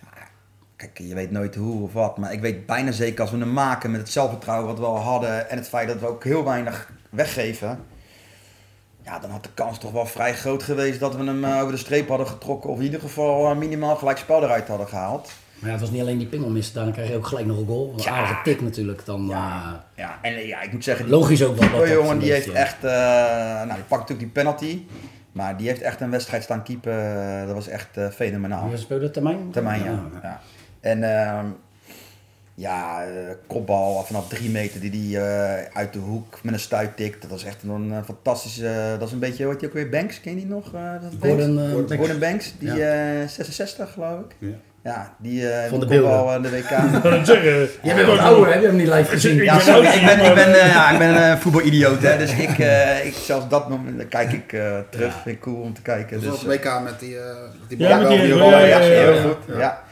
Speaker 3: Ja, Kijk, je weet nooit hoe of wat, maar ik weet bijna zeker als we hem maken met het zelfvertrouwen wat we al hadden en het feit dat we ook heel weinig weggeven, ja, dan had de kans toch wel vrij groot geweest dat we hem eh, over de streep hadden getrokken of in ieder geval eh, minimaal gelijk spel eruit hadden gehaald.
Speaker 5: Maar ja, het was niet alleen die pingelmis. Daarna krijg je ook gelijk nog een goal. Een
Speaker 3: Ja.
Speaker 5: aardige tik natuurlijk. Dan,
Speaker 3: Ja, ja en eh, ja, ik moet zeggen,
Speaker 5: eh, logisch ook wel.
Speaker 3: Die jongen die heeft echt, eh, nou die pakt natuurlijk die penalty, maar die heeft echt een wedstrijd staan keepen, eh, dat was echt eh, fenomenaal.
Speaker 5: Wie speelde termijn?
Speaker 3: Termijn, ja. ja. En ehm, ja, eh, kopbal vanaf drie meter die die eh, uit de hoek met een stuit tikt. Dat was echt een eh, fantastische, dat is een beetje, heet die ook weer, Banks, ken je die nog? eh, dat Banks?
Speaker 5: Gordon, eh,
Speaker 3: Gordon,
Speaker 5: Banks.
Speaker 3: Banks, die
Speaker 5: Ja.
Speaker 3: eh, 66 geloof ik.
Speaker 4: Ja.
Speaker 3: Ja, die eh
Speaker 5: Van de
Speaker 3: kopbal aan de WK.
Speaker 2: Ik kan het zeggen.
Speaker 5: Jij bent wat ouder, heb je hem niet live gezien?
Speaker 2: Ik
Speaker 3: Ja, sorry, ik ben, ik ben, eh, ja, ik ben een voetbalidioot, hè. Dus ik, eh, ik, zelfs dat moment kijk ik eh, terug. Vind ik cool om te kijken.
Speaker 4: Dat
Speaker 3: Dus,
Speaker 4: was het WK met die, eh die
Speaker 2: Ja, met die-
Speaker 4: die
Speaker 2: ja, ja,
Speaker 3: ja,
Speaker 2: ja, ja,
Speaker 3: heel
Speaker 2: ja.
Speaker 3: goed. Ja.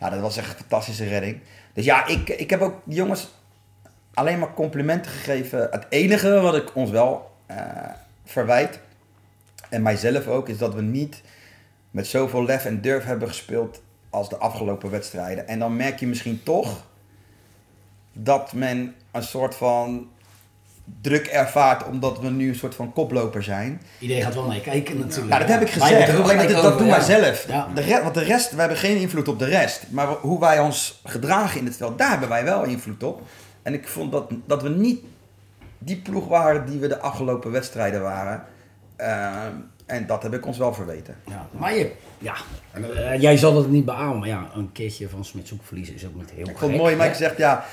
Speaker 3: Ja. dat was echt een fantastische redding. Dus ja, ik, ik heb ook die jongens alleen maar complimenten gegeven. Het enige wat ik ons wel eh, verwijt, en mijzelf ook, is dat we niet met zoveel lef en durf hebben gespeeld als de afgelopen wedstrijden. En dan merk je misschien toch dat men een soort van druk ervaart omdat we nu een soort van koploper zijn.
Speaker 5: Iedereen gaat wel mee kijken natuurlijk.
Speaker 3: Nou, dat heb ik gezegd. Alleen dat, dat
Speaker 5: over,
Speaker 3: doen wij
Speaker 5: ja.
Speaker 3: zelf.
Speaker 5: Ja.
Speaker 3: De want de rest, we hebben geen invloed op de rest. Maar hoe wij ons gedragen in het veld, daar hebben wij wel invloed op. En ik vond dat, dat we niet die ploeg waren die we de afgelopen wedstrijden waren. Ehm, en dat heb ik ons wel verweten.
Speaker 5: Ja, maar je, ja,
Speaker 4: eh,
Speaker 5: jij zal het niet beamen, maar ja, een keertje van Smitshoek verliezen is ook niet heel
Speaker 3: Ik
Speaker 5: gek.
Speaker 3: vond het mooi,
Speaker 5: hè?
Speaker 3: Mike zegt ja.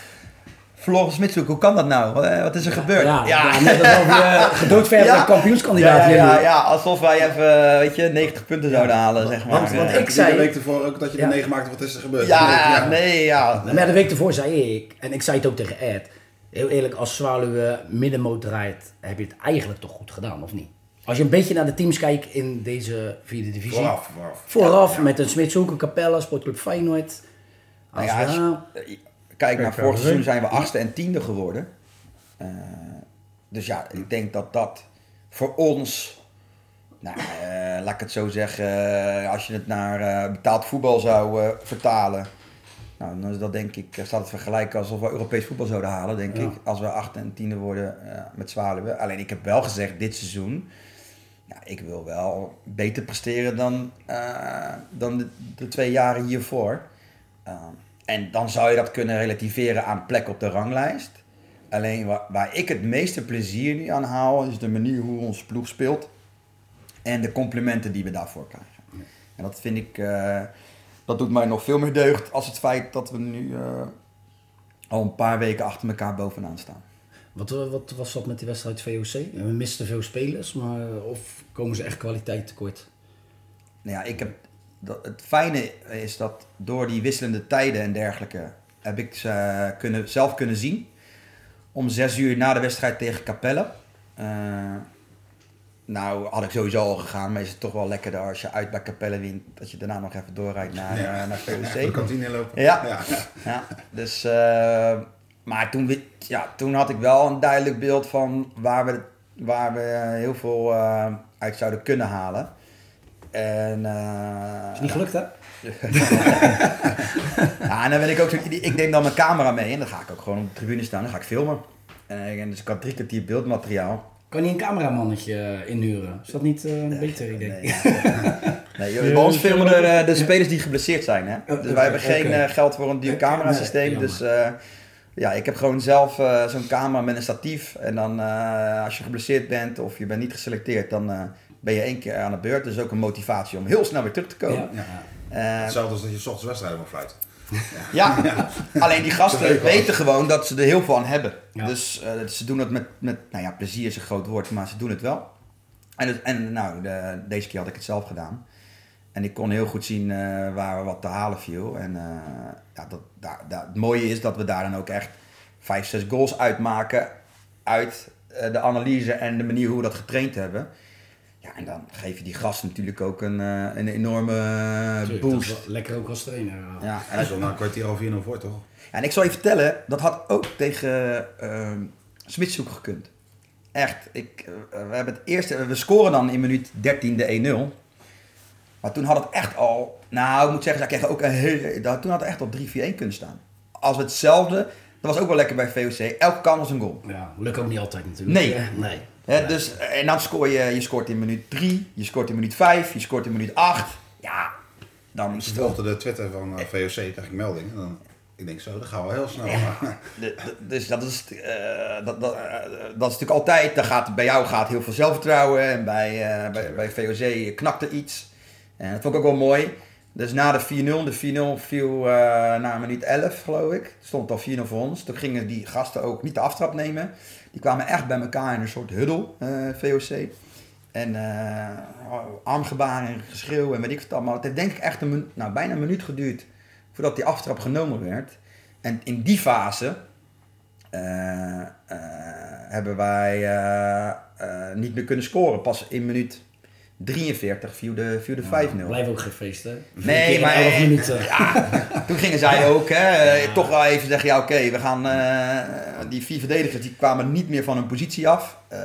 Speaker 3: Floris Smitshoek, hoe kan dat nou? Eh, Wat is er gebeurd?
Speaker 5: Ja, ja. net alsof je gedoodverfde
Speaker 3: Ja.
Speaker 5: kampioenskandidaat
Speaker 3: ja, ja, ja, alsof wij even, weet je, 90 punten zouden halen, zeg maar.
Speaker 5: Want- want
Speaker 3: Eh,
Speaker 5: ik zei-
Speaker 4: de week ervoor ook dat je
Speaker 5: Ja.
Speaker 4: er negen maakte, wat is er gebeurd?
Speaker 3: Ja, nee, ja.
Speaker 5: Nou, Maar de week ervoor zei ik, en ik zei het ook tegen Ed, heel eerlijk, als Zwaluwe middenmoot draait, heb je het eigenlijk toch goed gedaan, of niet? Als je een beetje naar de teams kijkt in deze vierde divisie.
Speaker 4: Vooraf, vooraf.
Speaker 5: Vooraf, met een Smitshoek, een Capella, Sportclub Feyenoord.
Speaker 3: Nou
Speaker 5: Als
Speaker 3: ja,
Speaker 5: we-
Speaker 3: als- Kijk, naar vorig seizoen zijn we achtste en tiende geworden. Eh, dus ja, ik denk dat dat voor ons nou, eh, laat ik het zo zeggen, eh, als je het naar betaald voetbal zou vertalen. Nou, dan is dat denk ik, staat het vergelijken alsof we Europees voetbal zouden halen, denk
Speaker 5: Ja.
Speaker 3: ik. Als we acht en tiende worden met Zwaluwen. Alleen ik heb wel gezegd, dit seizoen, ja, ik wil wel beter presteren dan, dan de, de twee jaren hiervoor. Uh, en dan zou je dat kunnen relativeren aan plek op de ranglijst. Alleen waar, waar ik het meeste plezier nu aan haal, is de manier hoe onze ploeg speelt. En de complimenten die we daarvoor krijgen. En dat vind ik, uh, dat doet mij nog veel meer deugd als het feit dat we nu uh, al een paar weken achter elkaar bovenaan staan.
Speaker 5: Wat, wat was dat met die wedstrijd VOC? We misten veel spelers, maar of komen ze echt kwaliteit tekort?
Speaker 3: Nou ja, ik heb, dat, het fijne is dat door die wisselende tijden en dergelijke heb ik ze kunnen, zelf kunnen zien. Om zes uur na de wedstrijd tegen Capelle. Uh, nou, had ik sowieso al gegaan, maar is het toch wel lekkerder als je uit bij Capelle wint, dat je daarna nog even doorrijdt naar, ja. uh, naar VOC.
Speaker 4: De kantine lopen.
Speaker 3: Ja, ja. ja. dus, uh, maar toen, ja, toen had ik wel een duidelijk beeld van waar we, waar we heel veel uh, uit zouden kunnen halen. En, uh,
Speaker 5: is niet gelukt, hè?
Speaker 3: ja, en dan ben ik ook zo, ik neem dan mijn camera mee en dan ga ik ook gewoon op de tribune staan en dan ga ik filmen. En dus ik had drie kwartier beeldmateriaal.
Speaker 5: Kan je een cameramannetje inhuren? Is dat niet uh, een beter idee?
Speaker 3: Nee, nee joh, bij ons filmen er uh, de spelers die geblesseerd zijn. Hè? Dus wij hebben geen okay. geld voor een duur camerasysteem. Nee, dus uh, ja, ik heb gewoon zelf zo'n camera met een statief. En dan als je geblesseerd bent of je bent niet geselecteerd, dan ben je één keer aan de beurt. Dus ook een motivatie om heel snel weer terug te komen.
Speaker 4: Ja, ja. Hetzelfde als dat je s ochtends wedstrijden mag fluiten.
Speaker 3: Ja, ja. alleen die gasten weten gewoon dat ze er heel veel aan hebben. Ja. Dus uh, ze doen het met, met, nou ja, plezier is een groot woord, maar ze doen het wel. En, het, en nou, de, deze keer had ik het zelf gedaan. En ik kon heel goed zien uh, waar wat te halen viel. En uh, ja, dat, daar, daar, het mooie is dat we daar dan ook echt vijf, zes goals uitmaken uit de analyse en de manier hoe we dat getraind hebben. Ja, en dan geef je die gasten natuurlijk ook een, uh, een enorme Tuurlijk, boost.
Speaker 5: lekker ook als trainer.
Speaker 3: Ja,
Speaker 4: en hij is al na een kwartier al 4 voor, toch?
Speaker 3: Ja, en ik zal je vertellen, dat had ook tegen uh, Smitshoek gekund. Echt, ik, uh, we hebben het eerste, we scoren dan in minuut 13 de 1-0. Maar toen had het echt al, nou ik moet zeggen, kregen ook een hele, toen had het echt al 3-4-1 kunnen staan. Als we hetzelfde, dat was ook wel lekker bij VOC, elke kans was een goal.
Speaker 5: Ja, lukt ook niet altijd natuurlijk.
Speaker 3: Nee.
Speaker 5: nee.
Speaker 3: He, dus, en dan scoor je, je scoort in minuut 3, je scoort in minuut 5, je scoort in minuut 8. Ja, dan is
Speaker 4: het volgde de Twitter van uh, VOC, krijg ik melding. En dan, ik denk zo, dat gaan we heel snel.
Speaker 3: Ja. de, de, dus dat is, uh, dat, dat, uh, dat is natuurlijk altijd, daar gaat, bij jou gaat heel veel zelfvertrouwen en bij, bij, bij VOC knakt er iets. En dat vond ik ook wel mooi. Dus na de 4-0, de 4-0 viel na minuut 11 geloof ik. Stond al 4-0 voor ons. Toen gingen die gasten ook niet de aftrap nemen. Die kwamen echt bij elkaar in een soort huddle, uh, VOC. En uh, armgebaren en geschreeuw en weet ik wat allemaal. Het heeft denk ik echt een, nou, bijna een minuut geduurd voordat die aftrap genomen werd. En in die fase uh, hebben wij niet meer kunnen scoren. Pas in minuut 43 viel de, viel de 5-0.
Speaker 5: Blijf ook geen feest, hè?
Speaker 3: Nee, maar ja, toen gingen zij ook hè, ja. toch wel even zeggen, ja oké, okay, we gaan, uh, die vier verdedigers die kwamen niet meer van hun positie af. Uh,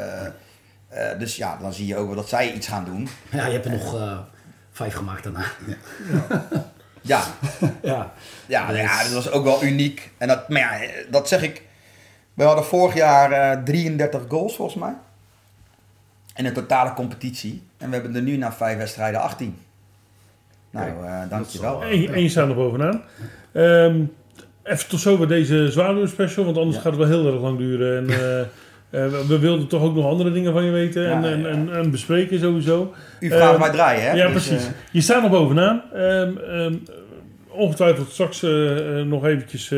Speaker 3: uh, dus ja, dan zie je ook wel dat zij iets gaan doen.
Speaker 5: Ja, je hebt er nog vijf gemaakt daarna.
Speaker 3: Ja. ja. ja. Ja, ja, dat was ook wel uniek. En dat, maar ja, dat zeg ik, we hadden vorig jaar 33 goals volgens mij. In een totale competitie. En we hebben er nu na vijf wedstrijden 18. Nou, uh, dankjewel.
Speaker 2: En, en je staat er bovenaan. Um, even tot zover deze zwaluw special, want anders ja. gaat het wel heel erg lang duren. En, uh, uh, we wilden toch ook nog andere dingen van je weten ja, en, en, en, en, bespreken sowieso.
Speaker 3: U gaat um, maar draaien, hè?
Speaker 2: Ja, dus, precies. je staat er bovenaan. Um, ongetwijfeld straks nog eventjes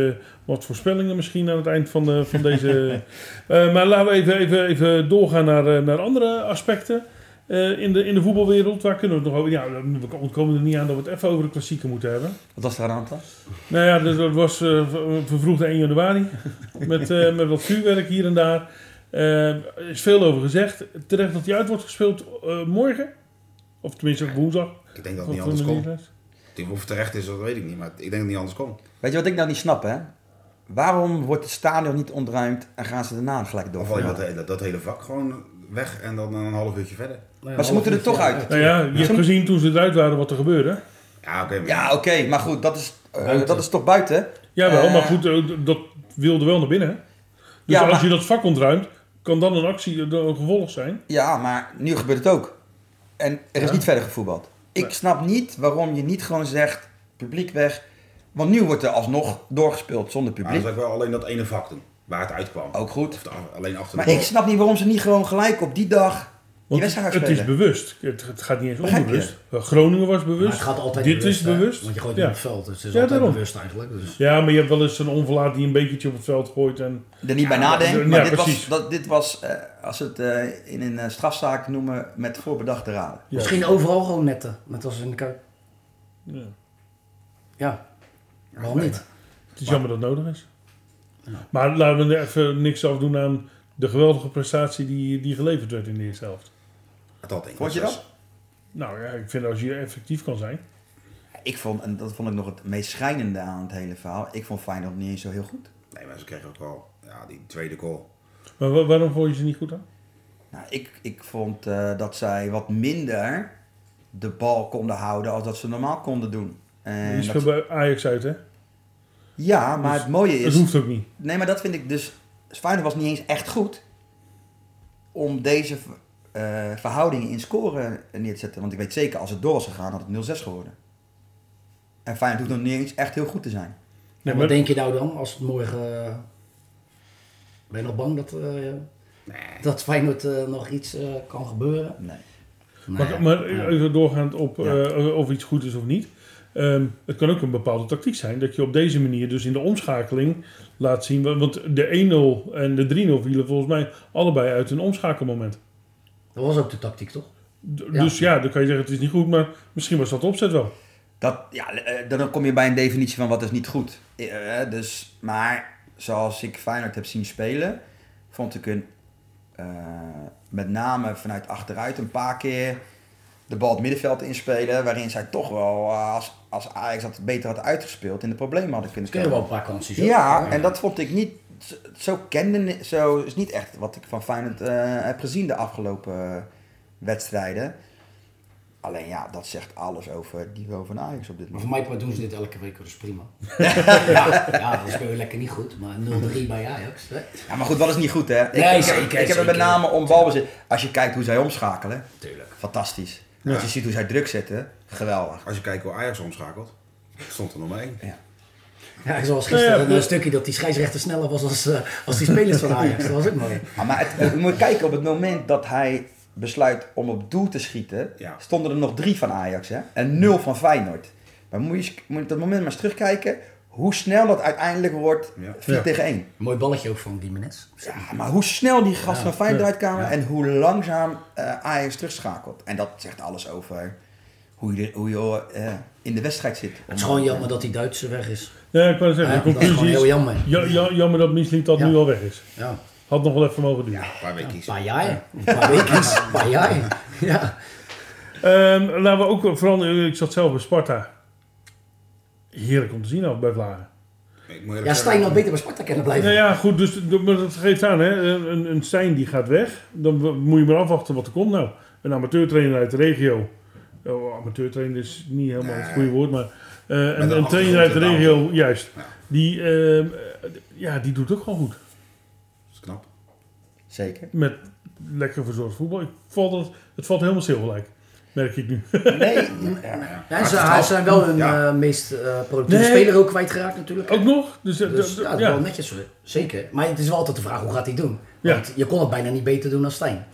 Speaker 2: wat voorspellingen misschien aan het eind van, de, van deze. uh, maar laten we even, even, even doorgaan naar, naar andere aspecten uh, in, de, in de voetbalwereld. Waar kunnen we het nog over? Ja, we ontkomen er niet aan dat we het even over de klassieken moeten hebben.
Speaker 3: Wat was er aan de hand dan?
Speaker 2: Nou ja, dus dat was uh, vervroegde 1 januari. met, uh, met wat vuurwerk hier en daar. Er is veel over gezegd. Terecht dat die uit wordt gespeeld morgen. Of tenminste woensdag.
Speaker 4: Ik denk dat het niet anders komt. Of het terecht is, dat weet ik niet. Maar ik denk dat het niet anders komt.
Speaker 3: Weet je wat ik nou niet snap, hè? Waarom wordt het stadion niet ontruimd en gaan ze daarna gelijk door?
Speaker 4: Of dat, hele, dat hele vak gewoon weg en dan een half uurtje verder.
Speaker 3: Maar ze moeten er toch uit.
Speaker 2: Nou ja, je hebt gezien toen ze eruit waren wat er gebeurde.
Speaker 4: Ja, oké. maar-
Speaker 3: Ja, oké, maar goed, dat is, eh, dat is toch buiten?
Speaker 2: Jawel,
Speaker 3: Eh,
Speaker 2: maar goed, eh, dat wilde wel naar binnen. hè? Dus
Speaker 3: Ja,
Speaker 2: als
Speaker 3: maar-
Speaker 2: je dat vak ontruimt, kan dan een actie eh, een gevolg zijn.
Speaker 3: Ja, maar nu gebeurt het ook. En er is
Speaker 2: Ja.
Speaker 3: niet verder gevoetbald. Ik snap niet waarom je niet gewoon zegt, publiek weg. Want nu wordt er alsnog doorgespeeld zonder
Speaker 4: Maar dan
Speaker 3: publiek.
Speaker 4: zou ik wel alleen dat ene vak doen, waar het uitkwam.
Speaker 3: Ook goed.
Speaker 4: Of de- alleen achter de
Speaker 3: Maar ik snap niet waarom ze niet gewoon gelijk op die dag die wedstrijd gaan
Speaker 2: het is
Speaker 3: spelen.
Speaker 2: bewust. Het, het gaat niet eens
Speaker 3: Begrijp je?
Speaker 2: onbewust. Eh, Groningen was bewust.
Speaker 5: Maar het gaat altijd
Speaker 2: Dit
Speaker 5: bewust,
Speaker 2: is
Speaker 5: hè?
Speaker 2: bewust.
Speaker 5: Want je gooit
Speaker 2: Ja.
Speaker 5: op het veld, dus het is
Speaker 2: Ja,
Speaker 5: altijd
Speaker 2: daarom.
Speaker 5: bewust eigenlijk. Dus.
Speaker 2: Ja, maar je hebt wel eens een onverlaat die een bekertje op het veld gooit. En...
Speaker 3: Er niet bij nadenken.
Speaker 2: ja,
Speaker 3: Maar dit
Speaker 2: precies.
Speaker 3: was, dat, dit was eh, als ze het eh, in een strafzaak noemen, met voorbedachte raden.
Speaker 5: Misschien overal gewoon netten, net als in de Kuip.
Speaker 2: Ja.
Speaker 5: Ja, waarom niet?
Speaker 2: Het is jammer dat het nodig is. Maar laten we er even niks afdoen aan de geweldige prestatie die, die geleverd werd in de eerste helft.
Speaker 4: Het had één
Speaker 3: Vond je dat?
Speaker 2: Nou ja, ik vind als je effectief kan zijn.
Speaker 3: Ik vond, en dat vond ik nog het meest schrijnende aan het hele verhaal, ik vond Feyenoord niet eens zo heel goed.
Speaker 4: Nee, maar ze kregen ook wel ja, die tweede goal.
Speaker 2: Maar wa- waarom vond je ze niet goed aan?
Speaker 3: Nou, ik, ik vond eh, dat zij wat minder de bal konden houden als dat ze normaal konden doen. En
Speaker 2: Je
Speaker 3: dat-
Speaker 2: speelt bij Ajax uit, hè?
Speaker 3: Ja, maar
Speaker 2: Dus
Speaker 3: het mooie
Speaker 2: Dat
Speaker 3: is...
Speaker 2: hoeft ook niet.
Speaker 3: Nee, maar dat vind ik dus... Feyenoord was niet eens echt goed om deze eh, verhoudingen in scoren neer te zetten. Want ik weet zeker, als het door was gegaan, had het 0-6 geworden. En Feyenoord hoeft nog niet eens echt heel goed te zijn.
Speaker 2: Nee,
Speaker 5: En
Speaker 2: maar,
Speaker 5: wat denk je nou dan als het morgen... ben je nog bang dat, eh dat Feyenoord eh, nog iets eh, kan gebeuren?
Speaker 3: Nee.
Speaker 2: maar, maar
Speaker 5: Ja.
Speaker 2: even doorgaand op
Speaker 3: Ja.
Speaker 2: eh, of iets goed is of niet. Ehm, het kan ook een bepaalde tactiek zijn. Dat je op deze manier dus in de omschakeling laat zien. wa- Want de 1-0 en de 3-0 vielen volgens mij allebei uit een omschakelmoment.
Speaker 5: Dat was ook de tactiek, toch?
Speaker 2: D-
Speaker 5: Ja.
Speaker 2: Dus ja, dan kan je zeggen het is niet goed. Maar misschien was dat de opzet wel.
Speaker 3: Dat, ja, eh, dan kom je bij een definitie van wat is niet goed. Eh, eh, dus, maar zoals ik Feyenoord heb zien spelen, vond ik een eh, met name vanuit achteruit een paar keer de bal het middenveld inspelen, waarin zij toch wel, als, als Ajax dat beter had uitgespeeld, in de problemen hadden kunnen
Speaker 5: Kunnen wel
Speaker 3: komen.
Speaker 5: een paar kansjes.
Speaker 3: Ja, en dat vond ik niet, zo kende, zo is niet echt wat ik van Feyenoord eh, heb gezien de afgelopen wedstrijden. Alleen ja, dat zegt alles over het niveau van Ajax op dit
Speaker 5: Maar
Speaker 3: moment.
Speaker 5: voor mij doen ze dit elke week, dus prima. ja, ja, dan speel je lekker niet goed, maar 0-3 bij Ajax. Hè?
Speaker 3: Ja, maar goed, wat is niet goed, hè? Ik,
Speaker 5: Nee,
Speaker 3: ik,
Speaker 5: zeker,
Speaker 3: ik heb het met name om balbezit. Als je kijkt hoe zij omschakelen,
Speaker 5: Tuurlijk.
Speaker 3: fantastisch.
Speaker 2: Ja.
Speaker 3: Als je ziet hoe zij druk zetten, geweldig.
Speaker 4: Als je kijkt hoe Ajax omschakelt, stond er nummer 1.
Speaker 5: Ja, zoals gisteren
Speaker 2: ja,
Speaker 5: een stukje dat die scheidsrechter sneller was als, eh, als die spelers van Ajax. Dat was ook mooi.
Speaker 3: Ah, maar het, je moet kijken op het moment dat hij besluit om op doel te schieten,
Speaker 4: Ja.
Speaker 3: stonden er nog drie van Ajax hè? en nul van Feyenoord. Maar moet je, moet je op dat moment maar eens terugkijken hoe snel dat uiteindelijk wordt
Speaker 4: Ja.
Speaker 3: 4
Speaker 2: Ja.
Speaker 3: tegen 1.
Speaker 5: Mooi balletje ook van Gimenez.
Speaker 3: Ja, maar hoe snel die gast
Speaker 5: Ja.
Speaker 3: van Feyenoord
Speaker 2: Ja.
Speaker 3: eruit kwamen
Speaker 5: Ja.
Speaker 3: en hoe langzaam eh, Ajax terugschakelt. En dat zegt alles over hoe je, hoe je eh, in de wedstrijd zit.
Speaker 5: Het is gewoon jammer dat die Duitse weg is.
Speaker 2: Ja, ik wou zeggen,
Speaker 5: Ja,
Speaker 2: de
Speaker 5: dat is gewoon
Speaker 2: conclusie
Speaker 5: heel jammer.
Speaker 2: Ja, ja, jammer dat Misliet dat
Speaker 5: Ja.
Speaker 2: nu al weg is.
Speaker 5: Ja.
Speaker 2: Had nog wel even mogen duren.
Speaker 4: Ja, een paar weken
Speaker 5: Een
Speaker 4: kiezen.
Speaker 5: paar jaar. Een paar weken. Een paar jaar. Ja.
Speaker 2: Ehm, laten we ook vooral, ik zat zelf bij Sparta. Heerlijk om te zien af bij Vlagen.
Speaker 4: Ik moet eerlijk
Speaker 5: ja,
Speaker 4: zeggen-
Speaker 5: Stijn had beter bij Sparta kunnen blijven.
Speaker 2: Nou ja, goed, dus dat geeft aan, hè. Een, een Stijn die gaat weg. Dan moet je maar afwachten wat er komt. Nou, een amateurtrainer uit de regio. Oh, amateurtrainer is niet helemaal het goede woord, maar eh, een,
Speaker 4: een
Speaker 2: trainer uit de regio, juist.
Speaker 4: Ja.
Speaker 2: Die, ehm, eh, ja, die doet ook gewoon goed.
Speaker 4: Dat is knap.
Speaker 3: Zeker.
Speaker 2: Met lekker verzorgd voetbal. Ik valt het, het valt helemaal stil gelijk. Merk ik nu.
Speaker 3: Nee, ja.
Speaker 5: Ja, ze, hij zijn wel hun
Speaker 4: Ja.
Speaker 5: eh, meest eh, productieve
Speaker 2: Nee.
Speaker 5: speler ook kwijtgeraakt natuurlijk.
Speaker 2: ook nog? Dus, eh,
Speaker 5: Dus ja, dat is
Speaker 2: ja.
Speaker 5: wel netjes. Zeker. Maar het is wel altijd de vraag, hoe gaat hij doen?
Speaker 2: Ja.
Speaker 5: Want je kon het bijna niet beter doen dan Stijn.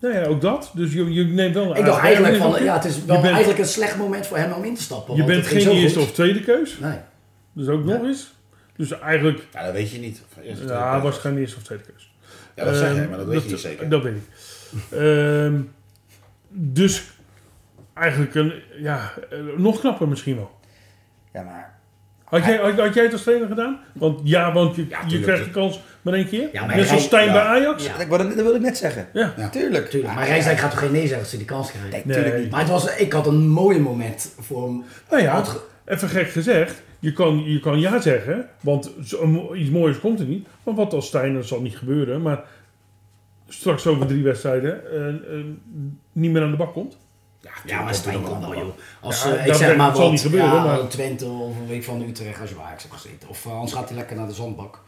Speaker 2: Nou ja, ook dat. Dus je, je neemt wel een
Speaker 5: Ik dacht eigenlijk van, ja, het is wel
Speaker 2: bent-
Speaker 5: eigenlijk een slecht moment voor hem om in te stappen.
Speaker 2: Je
Speaker 5: want
Speaker 2: bent geen eerste of tweede keus.
Speaker 5: Nee.
Speaker 2: Dus ook nog eens. Dus eigenlijk,
Speaker 4: Ja, dat weet je niet. Van eerst of tweede
Speaker 2: ja,
Speaker 4: keus.
Speaker 2: was geen eerste of tweede keus.
Speaker 4: Ja, dat zeg je,
Speaker 2: Ehm,
Speaker 4: maar dat weet je niet zeker.
Speaker 2: Dat weet ik. Ehm, dus eigenlijk een, ja, eh, nog knapper misschien wel.
Speaker 3: ja, maar
Speaker 2: Had jij, had, had jij het als trainer gedaan? Want ja, want je,
Speaker 4: Ja,
Speaker 2: je krijgt de kans maar één keer.
Speaker 5: Ja, maar
Speaker 2: Net zoals Stijn
Speaker 4: ja.
Speaker 2: bij Ajax.
Speaker 5: Ja.
Speaker 3: ik, dat, dat wilde ik net zeggen.
Speaker 2: Ja.
Speaker 4: Ja.
Speaker 3: Tuurlijk.
Speaker 5: Tuurlijk. Maar Rijsdijk gaat toch geen nee zeggen als hij die kans krijgt?
Speaker 3: Nee,
Speaker 2: Nee.
Speaker 3: tuurlijk niet.
Speaker 5: Maar het was, ik had een mooi moment voor hem.
Speaker 2: Nou ja, even gek gezegd. Je kan, je kan ja zeggen, want iets moois komt er niet. Maar wat als Stijn, dat zal niet gebeuren. Maar straks over drie wedstrijden eh, eh, niet meer aan de bak komt?
Speaker 5: Ja, maar Stijn kan wel, joh. Als,
Speaker 2: Ja,
Speaker 5: eh, ik zeg maar wat,
Speaker 2: niet gebeuren,
Speaker 5: ja,
Speaker 2: maar-
Speaker 5: Twente of een week van Utrecht als je bij Ajax hebt gezeten. Of eh, anders gaat hij lekker naar de zandbak.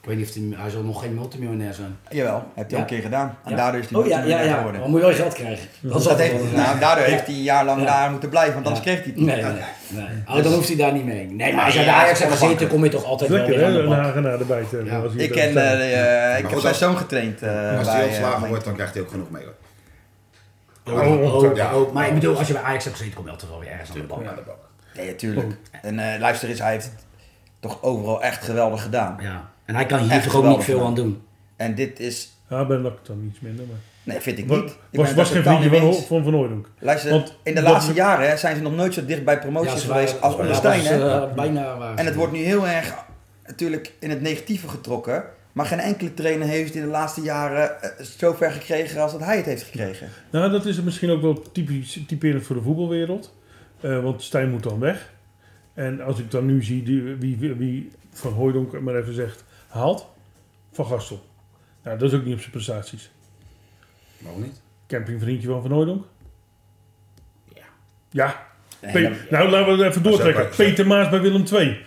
Speaker 5: Ik weet niet of hij, hij zal nog geen multimiljonair zijn.
Speaker 3: Jawel, heeft hij
Speaker 5: Ja?
Speaker 3: al een keer gedaan. En
Speaker 5: Ja.
Speaker 3: daardoor is hij
Speaker 5: Oh ja, ja, ja.
Speaker 3: geworden.
Speaker 5: Dan moet je wel je geld krijgen. Dat
Speaker 3: Dat heeft,
Speaker 5: wel
Speaker 3: nou, daardoor
Speaker 5: Ja.
Speaker 3: heeft hij een jaar lang
Speaker 5: Ja.
Speaker 3: daar moeten blijven, want anders
Speaker 5: Ja.
Speaker 3: kreeg hij het niet.
Speaker 5: Nee, nee, nee. Oh, dan hoeft hij daar niet mee. Nee, maar als
Speaker 3: Ja,
Speaker 5: bij Ajax
Speaker 3: ja,
Speaker 5: hebt gezeten, kom je toch altijd wel
Speaker 2: Lekker
Speaker 5: weer aan
Speaker 2: hè,
Speaker 5: de bak.
Speaker 2: Erbij te hebben.
Speaker 5: Ja.
Speaker 3: Ik, eh, ik heb
Speaker 4: als-
Speaker 3: zoon getraind. eh,
Speaker 4: Als
Speaker 3: bij,
Speaker 4: hij ontslagen
Speaker 3: bij-
Speaker 4: wordt, dan krijgt hij ook genoeg mee. hoor.
Speaker 5: Oh, oh,
Speaker 2: Ja.
Speaker 5: oh, maar ik bedoel, als je bij Ajax hebt gezeten, kom je altijd wel weer ergens aan de bak.
Speaker 4: Ja, de bak.
Speaker 3: Nee, natuurlijk. En eh, luister eens, hij heeft het toch overal echt geweldig gedaan.
Speaker 5: Ja. En hij kan hier
Speaker 3: Echt
Speaker 5: toch ook niet veel
Speaker 3: gedaan.
Speaker 5: aan doen.
Speaker 3: En dit is...
Speaker 2: Ja, Ben Lak dan iets minder. Maar...
Speaker 3: Nee, vind ik niet. Ik ben
Speaker 2: was, was
Speaker 3: er
Speaker 2: geen vriendje van, van Van Hooydonk.
Speaker 3: Luister,
Speaker 2: Want
Speaker 3: in de
Speaker 2: dat-
Speaker 3: laatste jaren hè, zijn ze nog nooit zo dicht bij promotie geweest
Speaker 5: waren-
Speaker 3: als onder Stijn. hè?
Speaker 5: eh, bijna waar.
Speaker 3: En het wordt nu heel erg natuurlijk in het negatieve getrokken. Maar geen enkele trainer heeft in de laatste jaren eh, zo ver gekregen als dat hij het heeft gekregen.
Speaker 2: Nou, dat is misschien ook wel typisch, typerend voor de voetbalwereld. Eh, want Stijn moet dan weg. En als ik dan nu zie die, wie, wie, wie Van Hooydonk maar even zegt, haalt. Van Gastel. Nou, dat is ook niet op zijn prestaties.
Speaker 4: Waarom niet?
Speaker 2: Campingvriendje van Van Hooydonk.
Speaker 5: Ja.
Speaker 2: Ja.
Speaker 5: Nee,
Speaker 2: Pe-
Speaker 5: dat-
Speaker 2: nou, laten we het even doortrekken. Peter Maas bij Willem II.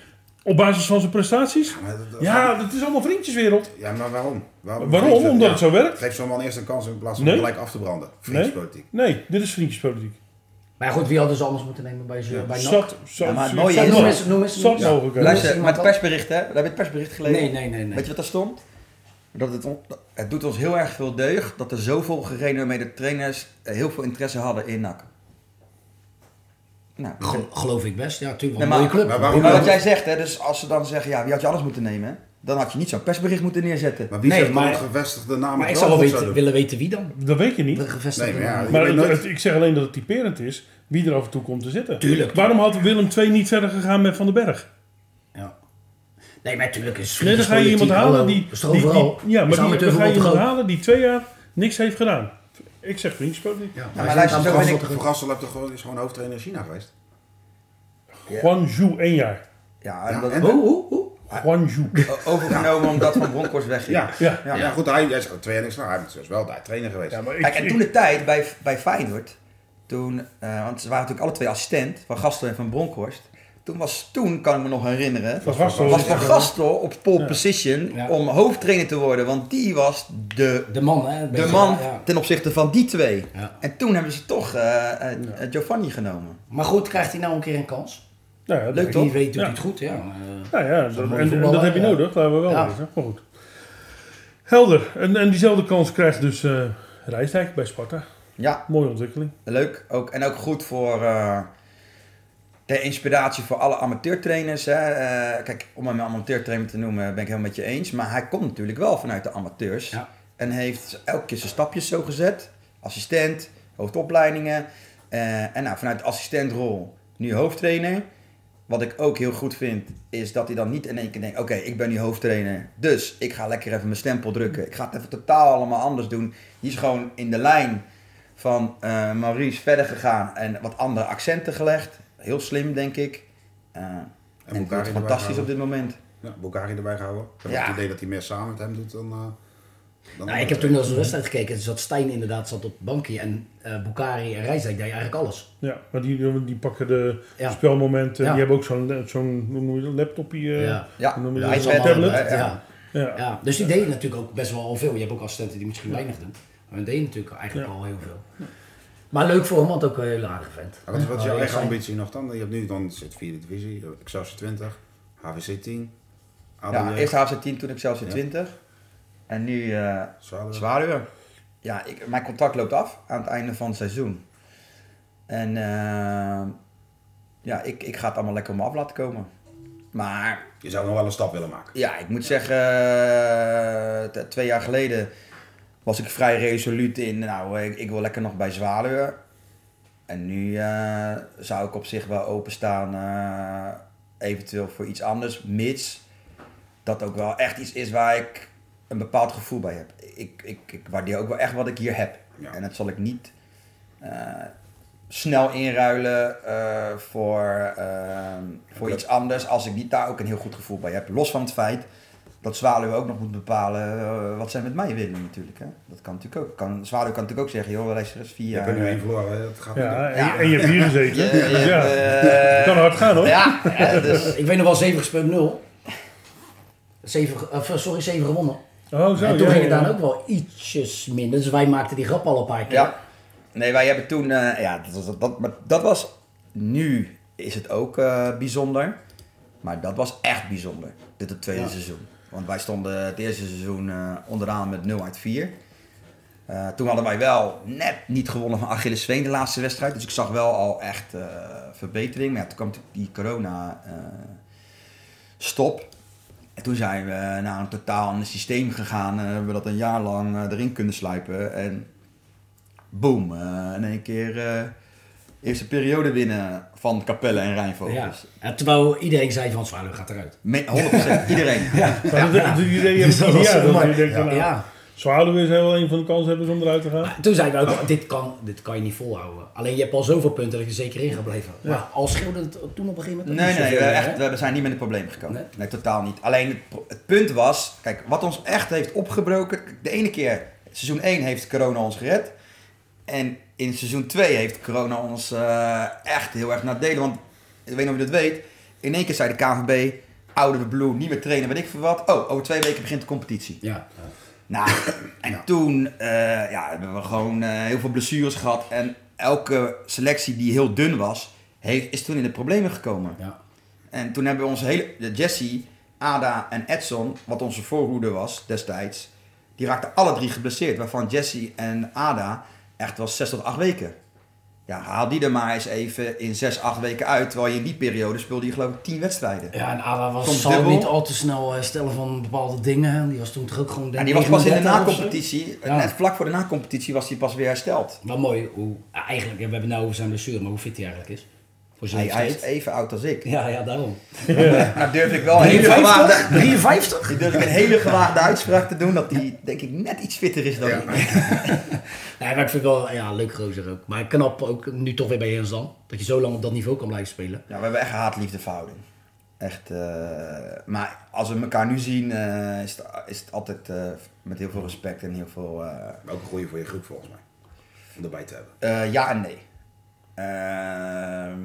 Speaker 2: Op basis van zijn prestaties?
Speaker 4: Maar dat- dat-
Speaker 2: Ja, dat is allemaal vriendjeswereld.
Speaker 4: Ja, maar waarom? Waarom,
Speaker 2: Waarom? Omdat
Speaker 4: ja,
Speaker 2: het zo werkt?
Speaker 4: Geef zo'n man eerst een kans in plaats van
Speaker 2: Nee.
Speaker 4: gelijk af te branden. Vriendjespolitiek.
Speaker 2: Nee, dit is vriendjespolitiek.
Speaker 5: Maar goed, wie hadden ze anders moeten nemen bij, ze,
Speaker 4: Ja.
Speaker 5: bij NAC?
Speaker 2: Zat, zat,
Speaker 3: Ja, maar het mooie
Speaker 2: zat
Speaker 3: is-
Speaker 5: Noem eens, noem eens. Noem eens.
Speaker 3: Luister, met het persbericht, hè? Heb je het persbericht gelezen?
Speaker 5: Nee, nee, nee. nee.
Speaker 3: Weet je wat daar stond? Dat het, het doet ons heel erg veel deugd dat er zoveel gerenommeerde trainers eh, heel veel interesse hadden in NAC. Nou,
Speaker 5: Gel- geloof ik best. Ja, natuurlijk.
Speaker 3: Nee,
Speaker 5: een
Speaker 3: maar-
Speaker 5: mooie club.
Speaker 4: maar waarom-
Speaker 3: maar wat jij zegt, hè, dus als ze dan zeggen, ja, wie had je anders moeten nemen? hè? Dan had je niet zo'n persbericht moeten neerzetten.
Speaker 4: Maar wie
Speaker 5: Nee,
Speaker 4: zegt dan
Speaker 5: maar-
Speaker 4: een gevestigde naam?
Speaker 5: Maar ik zou wel weten, willen weten wie dan.
Speaker 2: Dat weet je niet.
Speaker 5: De gevestigde
Speaker 4: Nee, maar ja,
Speaker 5: naam.
Speaker 2: Maar
Speaker 4: weet
Speaker 2: het-
Speaker 4: nooit.
Speaker 2: het- ik zeg alleen dat het typerend is wie er af en toe komt te zitten.
Speaker 5: Tuurlijk.
Speaker 2: Waarom had Willem II niet verder gegaan met Van den Berg?
Speaker 5: Ja. Nee, maar natuurlijk is
Speaker 2: Nee, dan ga je iemand halen die... Ja, maar die, dan ga je iemand halen die twee jaar niks heeft gedaan. Ik zeg vriendjespolitiek.
Speaker 5: Ja,
Speaker 3: maar
Speaker 5: maar
Speaker 3: luister, zo ben ik-
Speaker 4: Van Gassel is gewoon hoofdtrainer in China geweest?
Speaker 2: Guangzhou, één jaar.
Speaker 3: Ja, en
Speaker 4: Ja,
Speaker 3: dat
Speaker 4: en-
Speaker 5: Hoe, hoe, hoe?
Speaker 2: Guangzhou.
Speaker 3: overgenomen omdat Van Bronckhorst wegging.
Speaker 4: Ja,
Speaker 2: Ja.
Speaker 4: ja. ja. goed, hij hij is gewoon twee jaar niks. Hij is dus wel daar trainer geweest.
Speaker 2: Ja, maar ik,
Speaker 3: Kijk, en toen de tijd bij, bij Feyenoord, toen, eh, want ze waren natuurlijk alle twee assistent, Van Gastel en Van Bronkhorst. Toen was, toen kan ik me nog herinneren,
Speaker 2: Gastel
Speaker 3: was
Speaker 2: is-
Speaker 3: Van Gastel op pole
Speaker 2: Ja.
Speaker 3: position
Speaker 5: Ja.
Speaker 3: om hoofdtrainer te worden. Want die was de,
Speaker 5: De man, hè?
Speaker 3: de man
Speaker 5: ja.
Speaker 3: ten opzichte van die twee.
Speaker 5: Ja.
Speaker 3: En toen hebben ze toch eh, eh, Giovanni genomen.
Speaker 5: Maar goed, krijgt hij nou een keer een kans?
Speaker 2: nou ja,
Speaker 3: Leuk toch?
Speaker 5: Wie weet doet
Speaker 2: Ja.
Speaker 5: hij het goed, ja. Eh,
Speaker 2: Nou ja, dat, en, en dat heb je
Speaker 5: ja.
Speaker 2: nodig, laten we wel
Speaker 5: Ja.
Speaker 2: weten. Maar goed. Helder. En, en diezelfde kans krijgt dus eh Rijsdijk bij Sparta.
Speaker 3: Ja,
Speaker 2: Mooie ontwikkeling.
Speaker 3: leuk. Ook, en ook goed voor eh, de inspiratie voor alle amateurtrainers. Hè. Eh, kijk, om hem amateurtrainer te noemen ben ik helemaal met je eens. Maar hij komt natuurlijk wel vanuit de amateurs.
Speaker 5: Ja.
Speaker 3: En heeft elke keer zijn stapjes zo gezet. Assistent, hoofdopleidingen. Eh, en nou, vanuit de assistentrol nu hoofdtrainer. Wat ik ook heel goed vind, is dat hij dan niet in één keer denkt... Oké, ik ben nu hoofdtrainer, dus ik ga lekker even mijn stempel drukken. Ik ga het even totaal allemaal anders doen. Die is gewoon in de lijn van eh, Maurice verder gegaan en wat andere accenten gelegd. Heel slim, denk ik. Eh, en het wordt fantastisch op dit moment.
Speaker 4: Ja, Bukari erbij gehouden. Ik heb
Speaker 3: Ja.
Speaker 4: het idee dat hij meer samen met hem doet dan... eh, dan
Speaker 5: Nou, ik heb toen naar zo'n wedstrijd gekeken. Er zat Stijn inderdaad zat op het bankje. En eh Bukari en Rijsdijk deden eigenlijk alles.
Speaker 2: Ja, maar die, die pakken de
Speaker 5: Ja.
Speaker 2: spelmomenten.
Speaker 5: Ja.
Speaker 2: Die hebben ook zo'n, zo'n dat, laptopje. eh,
Speaker 5: Ja.
Speaker 3: Ja,
Speaker 2: dat?
Speaker 5: dat
Speaker 3: tablet, ja.
Speaker 5: ja.
Speaker 2: Ja.
Speaker 5: Ja, dus die deden natuurlijk ook best wel al veel. Je hebt ook assistenten die misschien weinig doen. Maar die deden natuurlijk eigenlijk
Speaker 2: Ja.
Speaker 5: al heel veel. Maar leuk voor hem, want ook een hele aardige vent.
Speaker 4: Maar wat, wat is jouw eigen ambitie nog dan? Je hebt nu dan zit vierde divisie, Excelsior 20, HVC 10, ADO
Speaker 3: Ja, eerst HFC 10, toen ik zelfs in
Speaker 4: Ja.
Speaker 3: 20. En nu eh
Speaker 4: Zwaluwe.
Speaker 3: Ja, ik, mijn contract loopt af aan het einde van het seizoen. En eh, ja, ik, ik ga het allemaal lekker om me af laten komen. Maar
Speaker 4: Je zou nog wel een stap willen maken.
Speaker 3: ja, ik moet zeggen, eh, twee jaar geleden was ik vrij resoluut in, nou, ik, ik wil lekker nog bij Zwaluwe. En nu eh, zou ik op zich wel openstaan, eh, eventueel voor iets anders, mits dat ook wel echt iets is waar ik een bepaald gevoel bij heb. Ik, ik, ik waardeer ook wel echt wat ik hier heb.
Speaker 4: Ja.
Speaker 3: En dat zal ik niet eh, snel inruilen voor, voor iets anders als ik niet daar ook een heel goed gevoel bij heb. Los van het feit dat Zwaluwe ook nog moet bepalen eh, wat zij met mij willen natuurlijk. Hè? Dat kan natuurlijk ook. Kan, Zwaluwe kan natuurlijk ook zeggen, joh, luister eens vier
Speaker 4: Je
Speaker 3: jaar.
Speaker 4: hebt er nu één verloren, dat gaat
Speaker 2: Ja, en, je- en je hebt hier gezeten. Ja,
Speaker 3: eh,
Speaker 2: kan hard gaan hoor.
Speaker 3: Ja, dus,
Speaker 5: Ik weet nog wel 7 gespeeld 0. 7, of, sorry, 7 gewonnen.
Speaker 2: Oh, zo.
Speaker 5: en toen
Speaker 2: ja,
Speaker 5: ging het
Speaker 2: ja.
Speaker 5: dan ook wel ietsjes minder. Dus wij maakten die grap al een paar keer.
Speaker 3: ja. Nee, wij hebben toen, eh, ja, dat, was- dat, maar dat was, nu is het ook eh, bijzonder. Maar dat was echt bijzonder, dit het tweede
Speaker 5: Ja.
Speaker 3: seizoen. Want wij stonden het eerste seizoen eh, onderaan met 0 uit 4. Eh, toen hadden wij wel net niet gewonnen van Achilles Sveen de laatste wedstrijd. Dus ik zag wel al echt eh, verbetering. Maar toen kwam die corona stop. En toen zijn we naar een totaal ander systeem gegaan. Hebben we dat een jaar lang erin kunnen sluipen. En boom, in één keer eerste periode winnen van Capelle en Rijnvogels.
Speaker 5: Ja. En terwijl iedereen zei van Zwaluwe gaat eruit.
Speaker 3: Me- 100% iedereen.
Speaker 5: Dus
Speaker 2: ik
Speaker 5: Ja. Ja.
Speaker 2: Zwaluwe is wel een van de kanshebbers om eruit te gaan.
Speaker 5: Maar toen zeiden we ook, dit kan, dit kan je niet volhouden. Alleen je hebt al zoveel punten dat je zeker in gaat blijven. Maar al scheelde het toen op een gegeven moment
Speaker 3: Nee, nee,
Speaker 5: zoveel
Speaker 3: we, echt, we zijn niet met een probleem gekomen.
Speaker 5: Nee?
Speaker 3: Nee, totaal niet. Alleen het, het punt was, kijk, wat ons echt heeft opgebroken. De ene keer, seizoen 1 heeft corona ons gered. En in seizoen 2 heeft corona ons eh, echt heel erg nadelen. Want, ik weet niet of je dat weet, in één keer zei de KNVB, oude Blue, niet meer trainen, weet ik veel wat. Oh, over twee weken begint de competitie.
Speaker 5: Ja.
Speaker 3: Nou, en toen eh, ja, hebben we gewoon eh, heel veel blessures gehad. En elke selectie die heel dun was, heeft, is toen in de problemen gekomen.
Speaker 5: ja.
Speaker 3: En toen hebben we onze hele... Jesse, Ada en Edson, wat onze voorhoede was destijds... die raakten alle drie geblesseerd. Waarvan Jesse en Ada echt wel zes tot acht weken. Ja, haal die er maar eens even in zes, acht weken uit. Terwijl je in die periode speelde je geloof ik tien wedstrijden.
Speaker 5: Ja, en Ada was, zal niet al te snel eh, stellen van bepaalde dingen. Die was toen toch ook gewoon...
Speaker 3: En die was pas in de
Speaker 5: 39 of zo.
Speaker 3: na-competitie.
Speaker 5: Ja.
Speaker 3: Net vlak voor de na-competitie was hij pas weer hersteld.
Speaker 5: Wel mooi hoe... eigenlijk, we hebben nou over zijn blessure, maar hoe fit hij eigenlijk is. Voor
Speaker 3: Hij, hij is even oud als ik.
Speaker 5: Ja, ja, daarom.
Speaker 3: Nou durf ik wel een hele gewaagde...
Speaker 5: 53? 53?
Speaker 3: Nu durf ik een hele gewaagde uitspraak te doen dat hij denk ik net iets fitter is dan
Speaker 4: Ja.
Speaker 3: ik.
Speaker 5: Nee, maar ik vind wel, ja, leuk gozer ook. Maar knap ook nu toch weer bij Jens dan. Dat je zo lang op dat niveau kan blijven spelen.
Speaker 3: Ja, we hebben echt een haat-liefde verhouding. Echt, eh, maar als we elkaar nu zien, eh, is, het, is het altijd eh, met heel veel respect en heel veel eh,
Speaker 4: Maar ook een goede voor je groep volgens mij. Om erbij te hebben.
Speaker 3: eh, ja en nee. Ehm,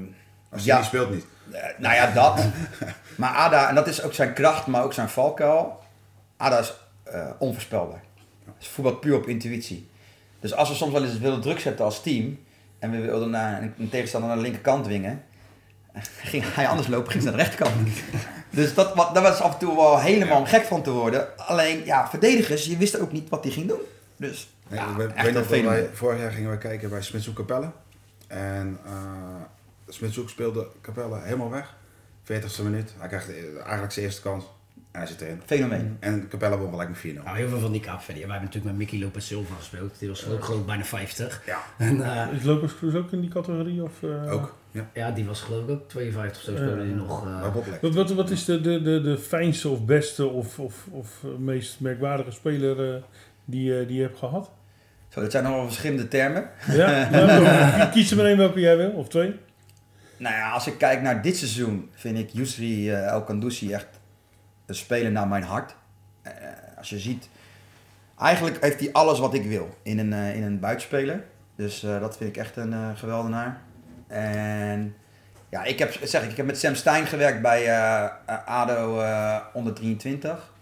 Speaker 4: Als
Speaker 3: ja,
Speaker 4: niet speelt niet.
Speaker 3: eh, nou ja, dat. maar Ada, en dat is ook zijn kracht, maar ook zijn valkuil. Ada is eh, onvoorspelbaar. Is voetbal puur op intuïtie. Dus als we soms wel eens willen druk zetten als team en we wilden naar een, tegenstander naar de linkerkant dwingen, ging hij anders lopen, ging ze naar de rechterkant. Dus dat, wat, daar was af en toe wel helemaal gek van te worden. Alleen, ja, verdedigers, je wist ook niet wat hij ging doen. Dus,
Speaker 4: Nee,
Speaker 3: ja,
Speaker 4: ik
Speaker 3: echt
Speaker 4: weet
Speaker 3: een
Speaker 4: nog dat wij,
Speaker 3: fenomeen.
Speaker 4: vorig jaar gingen we kijken bij Smitshoek Capelle. En uh, Smitshoek speelde Capelle helemaal weg. 40ste minuut. Hij krijgt de- eigenlijk zijn eerste kans. En hij zit erin.
Speaker 3: Fenomeen.
Speaker 4: En Capelle won gelijk met 4-0.
Speaker 5: Nou, heel veel van die Kaapverdi. Wij hebben natuurlijk met Mickey Lopez Silva gespeeld. Die was ook gewoon bijna 50.
Speaker 4: Ja,
Speaker 5: En eh,
Speaker 2: Is Lopez Cruz ook in die categorie? Of, eh?
Speaker 4: ook. Ja,
Speaker 5: ja, die was geloof ik ook 52 of zo speelde die nog. eh.
Speaker 2: Wat, wat, wat is de, de, de, de fijnste of beste of, of, of eh, meest merkwaardige speler eh, die, eh, die je hebt gehad?
Speaker 3: Zo, dat zijn allemaal verschillende termen.
Speaker 2: Ja? Nou, kies er maar één welke jij wil, of twee.
Speaker 3: Nou ja, als ik kijk naar dit seizoen, vind ik Yusri uh, El Kandousi echt een speler naar mijn hart. Uh, als je ziet, eigenlijk heeft hij alles wat ik wil in een, uh, in een buitenspeler. Dus dat vind ik echt een geweldenaar. En ja, ik heb, zeg ik, ik heb met Sam Stein gewerkt bij ADO onder 23.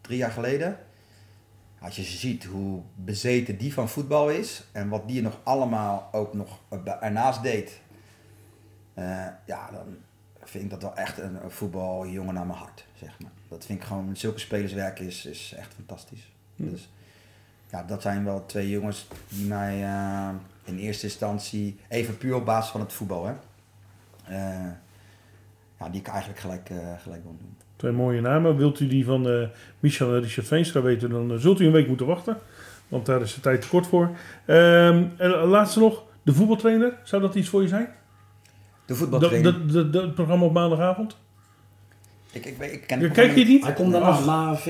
Speaker 3: Drie jaar geleden. Als je ziet hoe bezeten die van voetbal is en wat die nog allemaal ook nog ernaast deed, ja, dan vind ik dat wel echt een, een voetbaljongen naar mijn hart, zeg maar. Dat vind ik gewoon, met zulke spelers werken is, is echt fantastisch.
Speaker 2: Hm.
Speaker 3: Dus ja, dat zijn wel twee jongens die mij uh, in eerste instantie, even puur op basis van het voetbal, hè. Uh, ja, die ik eigenlijk gelijk, uh, gelijk wil doen.
Speaker 2: Twee mooie namen. Wilt u die van Michel en Richard Veenstra weten, dan zult u een week moeten wachten. Want daar is de tijd te kort voor. Um, en laatste nog, de voetbaltrainer. Zou dat iets voor je zijn?
Speaker 3: De
Speaker 2: dat, dat programma op maandagavond?
Speaker 3: Ik, ik, ik ken
Speaker 2: ja, Kijk je het niet?
Speaker 5: Hij komt daarna, na V.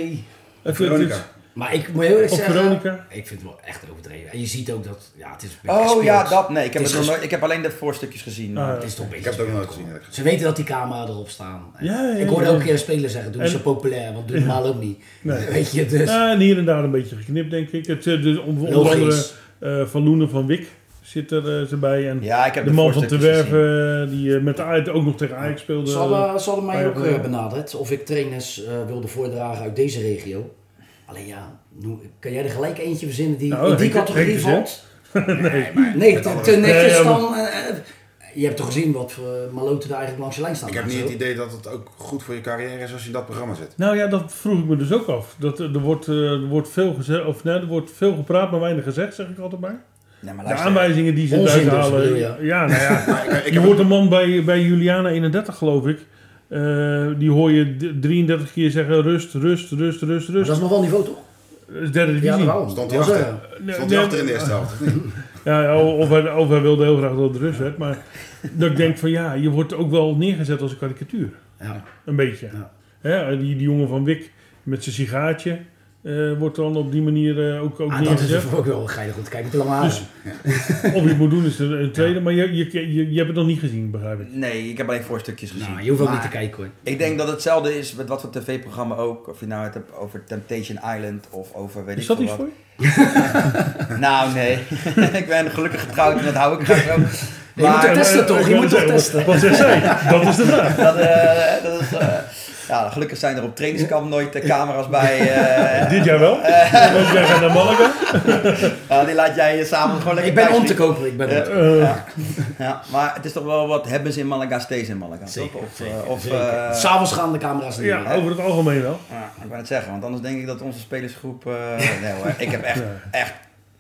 Speaker 2: Het, het, is,
Speaker 5: Maar ik moet heel eerlijk zeggen,
Speaker 2: Veronica?
Speaker 5: ik vind het wel echt overdreven. En je ziet ook dat, ja, het is een beetje
Speaker 3: Oh
Speaker 5: gespeeld.
Speaker 3: ja, dat. Nee, ik heb,
Speaker 5: Het
Speaker 3: het nog nooit, ik heb alleen de voorstukjes gezien.
Speaker 2: Ah,
Speaker 5: Het is toch een
Speaker 4: Ik
Speaker 5: beetje
Speaker 4: heb het ook nooit gezien.
Speaker 5: Ze weten dat die camera erop staan.
Speaker 2: Ja, ja,
Speaker 5: ik hoorde
Speaker 2: ja.
Speaker 5: elke keer een speler zeggen, doe
Speaker 2: En-
Speaker 5: zo populair, want doe het normaal ook niet.
Speaker 2: Nee.
Speaker 5: Weet je, dus...
Speaker 2: Ja, en hier en daar een beetje geknipt, denk ik. Het, eh, dus onder onder andere eh, Van Loenen van Wik zit er eh, erbij. En
Speaker 3: Ja, ik heb
Speaker 2: de
Speaker 3: de,
Speaker 2: man van Te
Speaker 3: gezien.
Speaker 2: Werven, die eh, met de Ajax ook nog tegen Ajax speelde.
Speaker 5: Ze hadden, ze hadden mij ook eh, benaderd of ik trainers eh, wilde voordragen uit deze regio. Alleen ja, noem- kan jij er gelijk eentje verzinnen die
Speaker 2: Nou,
Speaker 5: in die categorie valt? nee, nee te, te netjes
Speaker 2: Nee,
Speaker 5: dan. eh, eh, je hebt toch gezien wat voor Maloten er eigenlijk langs de lijn staan?
Speaker 4: Ik heb
Speaker 5: en
Speaker 4: niet
Speaker 5: zo?
Speaker 4: het idee dat het ook goed voor je carrière is als je in dat programma zit.
Speaker 2: Nou ja, dat vroeg ik me dus ook af. Dat, eh, er, wordt, eh, er, wordt veel gezegd, of, nee, er wordt veel gepraat, maar weinig gezegd, zeg ik altijd maar.
Speaker 3: Nee, maar
Speaker 2: De aanwijzingen die ze eruit
Speaker 5: dus,
Speaker 2: halen. ja, nou ja.
Speaker 4: Ik, ik
Speaker 2: Je hoort een man bij, bij Juliana 31, geloof ik. Eh, die hoor je d- 33 keer zeggen rust, rust, rust, rust,
Speaker 5: Maar
Speaker 2: rust.
Speaker 5: dat is nog wel niveau toch?
Speaker 2: Dat is derde
Speaker 5: Ja,
Speaker 2: divisie.
Speaker 5: daarom.
Speaker 4: Stond hij achter? Stond hij
Speaker 2: nee,
Speaker 4: achter in de eerste helft?
Speaker 2: Ja, ja, of hij, of hij wilde heel graag dat het rust werd. Maar dat ik denk van ja, je wordt ook wel neergezet als een karikatuur.
Speaker 5: ja.
Speaker 2: Een beetje.
Speaker 5: Ja.
Speaker 2: Hè, die, die jongen van Wik met zijn sigaartje eh, wordt dan op die manier eh, ook, ook
Speaker 5: Ah, dat is ook wel geinig om te kijken. Haren.
Speaker 2: Dus- Of je het moet doen is er een tweede, maar je, je, je, je hebt het nog niet gezien, begrijp ik.
Speaker 3: Nee, ik heb alleen voorstukjes gezien.
Speaker 5: nou, je hoeft ook
Speaker 3: Maar
Speaker 5: niet te kijken hoor.
Speaker 3: Ik denk dat hetzelfde is met wat voor tv-programma ook. Of je nou het hebt over Temptation Island of over weet
Speaker 2: Is
Speaker 3: ik
Speaker 2: dat iets voor je?
Speaker 3: Nou, nee. ik ben gelukkig getrouwd en dat hou ik graag zo.
Speaker 5: Je moet het testen
Speaker 2: eh,
Speaker 5: toch? Je moet toch
Speaker 2: zeggen,
Speaker 5: testen?
Speaker 2: Wat zegt zij? Dat is de vraag.
Speaker 3: Dat, eh, dat is, eh, ja, gelukkig zijn er op trainingskamp nooit eh, camera's bij. eh,
Speaker 2: Dit jaar wel. Want jij gaat naar Malaga.
Speaker 3: ja, die laat jij samen gewoon lekker
Speaker 5: Ik ben om te kopen. Ik ben te
Speaker 2: Eh,
Speaker 3: Ja. ja, maar het is toch wel wat hebben ze in Malaga, steeds in Malaga.
Speaker 5: Zeker,
Speaker 3: toch? Of,
Speaker 5: zeker,
Speaker 3: eh, of,
Speaker 5: zeker.
Speaker 3: eh,
Speaker 5: S'avonds gaan de camera's niet
Speaker 2: ja, over het algemeen wel.
Speaker 3: ja, ik wou het zeggen, want anders denk ik dat onze spelersgroep... eh, nee hoor, ik heb echt,
Speaker 2: Ja.
Speaker 3: echt,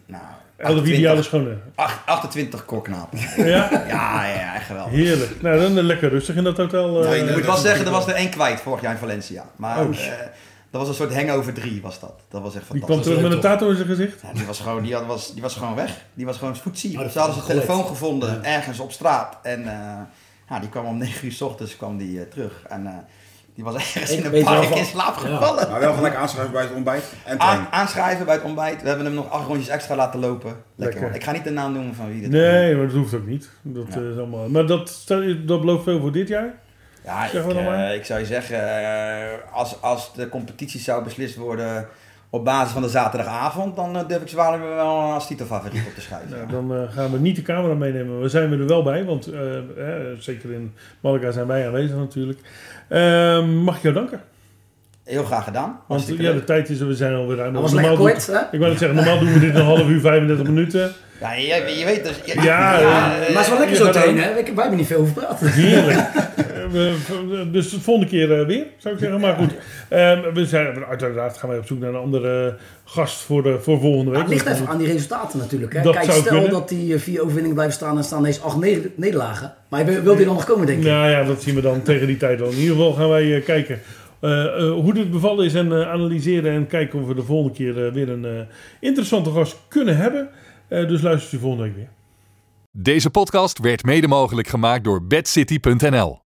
Speaker 3: nou,
Speaker 2: Elke
Speaker 3: 28,
Speaker 2: ideale schone.
Speaker 3: acht- 28 korknapen.
Speaker 2: Ja,
Speaker 3: Ja, ja, echt geweldig.
Speaker 2: heerlijk. Nou, dan eh, lekker rustig in dat hotel. eh.
Speaker 3: Ik moet wel zeggen, er was er één kwijt vorig jaar in Valencia. Maar
Speaker 2: Oh.
Speaker 3: eh, dat was een soort hangover 3 was dat. Dat was echt
Speaker 2: Die kwam
Speaker 3: fantastisch.
Speaker 2: terug met een tato in zijn gezicht.
Speaker 3: Ja, die, was gewoon, die, had, was, die was gewoon weg. Die was gewoon voetzie.
Speaker 5: Oh, dat
Speaker 3: Ze hadden zijn telefoon gevonden ergens op straat. En eh, ja, die kwam om 9 uur s ochtends kwam die, terug. En eh, die was ergens
Speaker 5: Ik
Speaker 3: in een park in slaap
Speaker 5: Ja.
Speaker 3: gevallen.
Speaker 4: Maar wel gelijk aanschrijven bij het ontbijt en trainen.
Speaker 3: aanschrijven bij het ontbijt. We hebben hem nog acht rondjes extra laten lopen. Lekker. Ik ga niet de naam noemen van wie dit
Speaker 2: Nee, maar dat hoeft ook niet. Dat,
Speaker 3: Ja.
Speaker 2: eh, is allemaal... Maar dat, stel- dat belooft veel voor dit jaar.
Speaker 3: Ja,
Speaker 2: Zeg
Speaker 3: ik,
Speaker 2: maar dan maar.
Speaker 3: eh, ik zou je zeggen, eh, als, als de competitie zou beslist worden op basis van de zaterdagavond, dan durf ik Zwaluwe wel als titelfavoriet op te schrijven.
Speaker 2: Nou,
Speaker 3: ja.
Speaker 2: dan gaan we niet de camera meenemen. We zijn er wel bij, want zeker in Malaga zijn wij aanwezig natuurlijk. Ehm, mag ik jou danken?
Speaker 3: Heel graag gedaan.
Speaker 2: Want ja,
Speaker 3: leuk.
Speaker 2: de tijd is er, we zijn alweer ruim.
Speaker 5: Dat was
Speaker 2: Normaal
Speaker 5: kort, hè?
Speaker 2: Ik wou net zeggen, normaal doen we dit een half uur, 35 minuten.
Speaker 3: Ja, je, je weet dus... je-
Speaker 2: Ja,
Speaker 5: Maar het is wel lekker zo trainen, hè? Wij hebben niet veel over praten.
Speaker 2: Heerlijk. Eh, dus de volgende keer eh, weer, zou ik zeggen. Maar goed, Ehm, we zijn, uiteraard gaan wij op zoek naar een andere gast voor, de, voor volgende week.
Speaker 5: Het ligt even aan die resultaten natuurlijk. Hè?
Speaker 2: Dat
Speaker 5: Kijk,
Speaker 2: zou
Speaker 5: stel
Speaker 2: kunnen.
Speaker 5: dat die eh, vier overwinningen blijven staan en staan ineens acht neder- nederlagen. Maar je wil die dan nog komen, denk ik?
Speaker 2: Nou ja, dat zien we dan tegen die tijd wel. In ieder geval gaan wij kijken hoe dit bevallen is en analyseren en kijken of we de volgende keer weer een eh, interessante gast kunnen hebben. Eh, dus luister u volgende week weer.
Speaker 1: Deze podcast werd mede mogelijk gemaakt door bedcity.nl.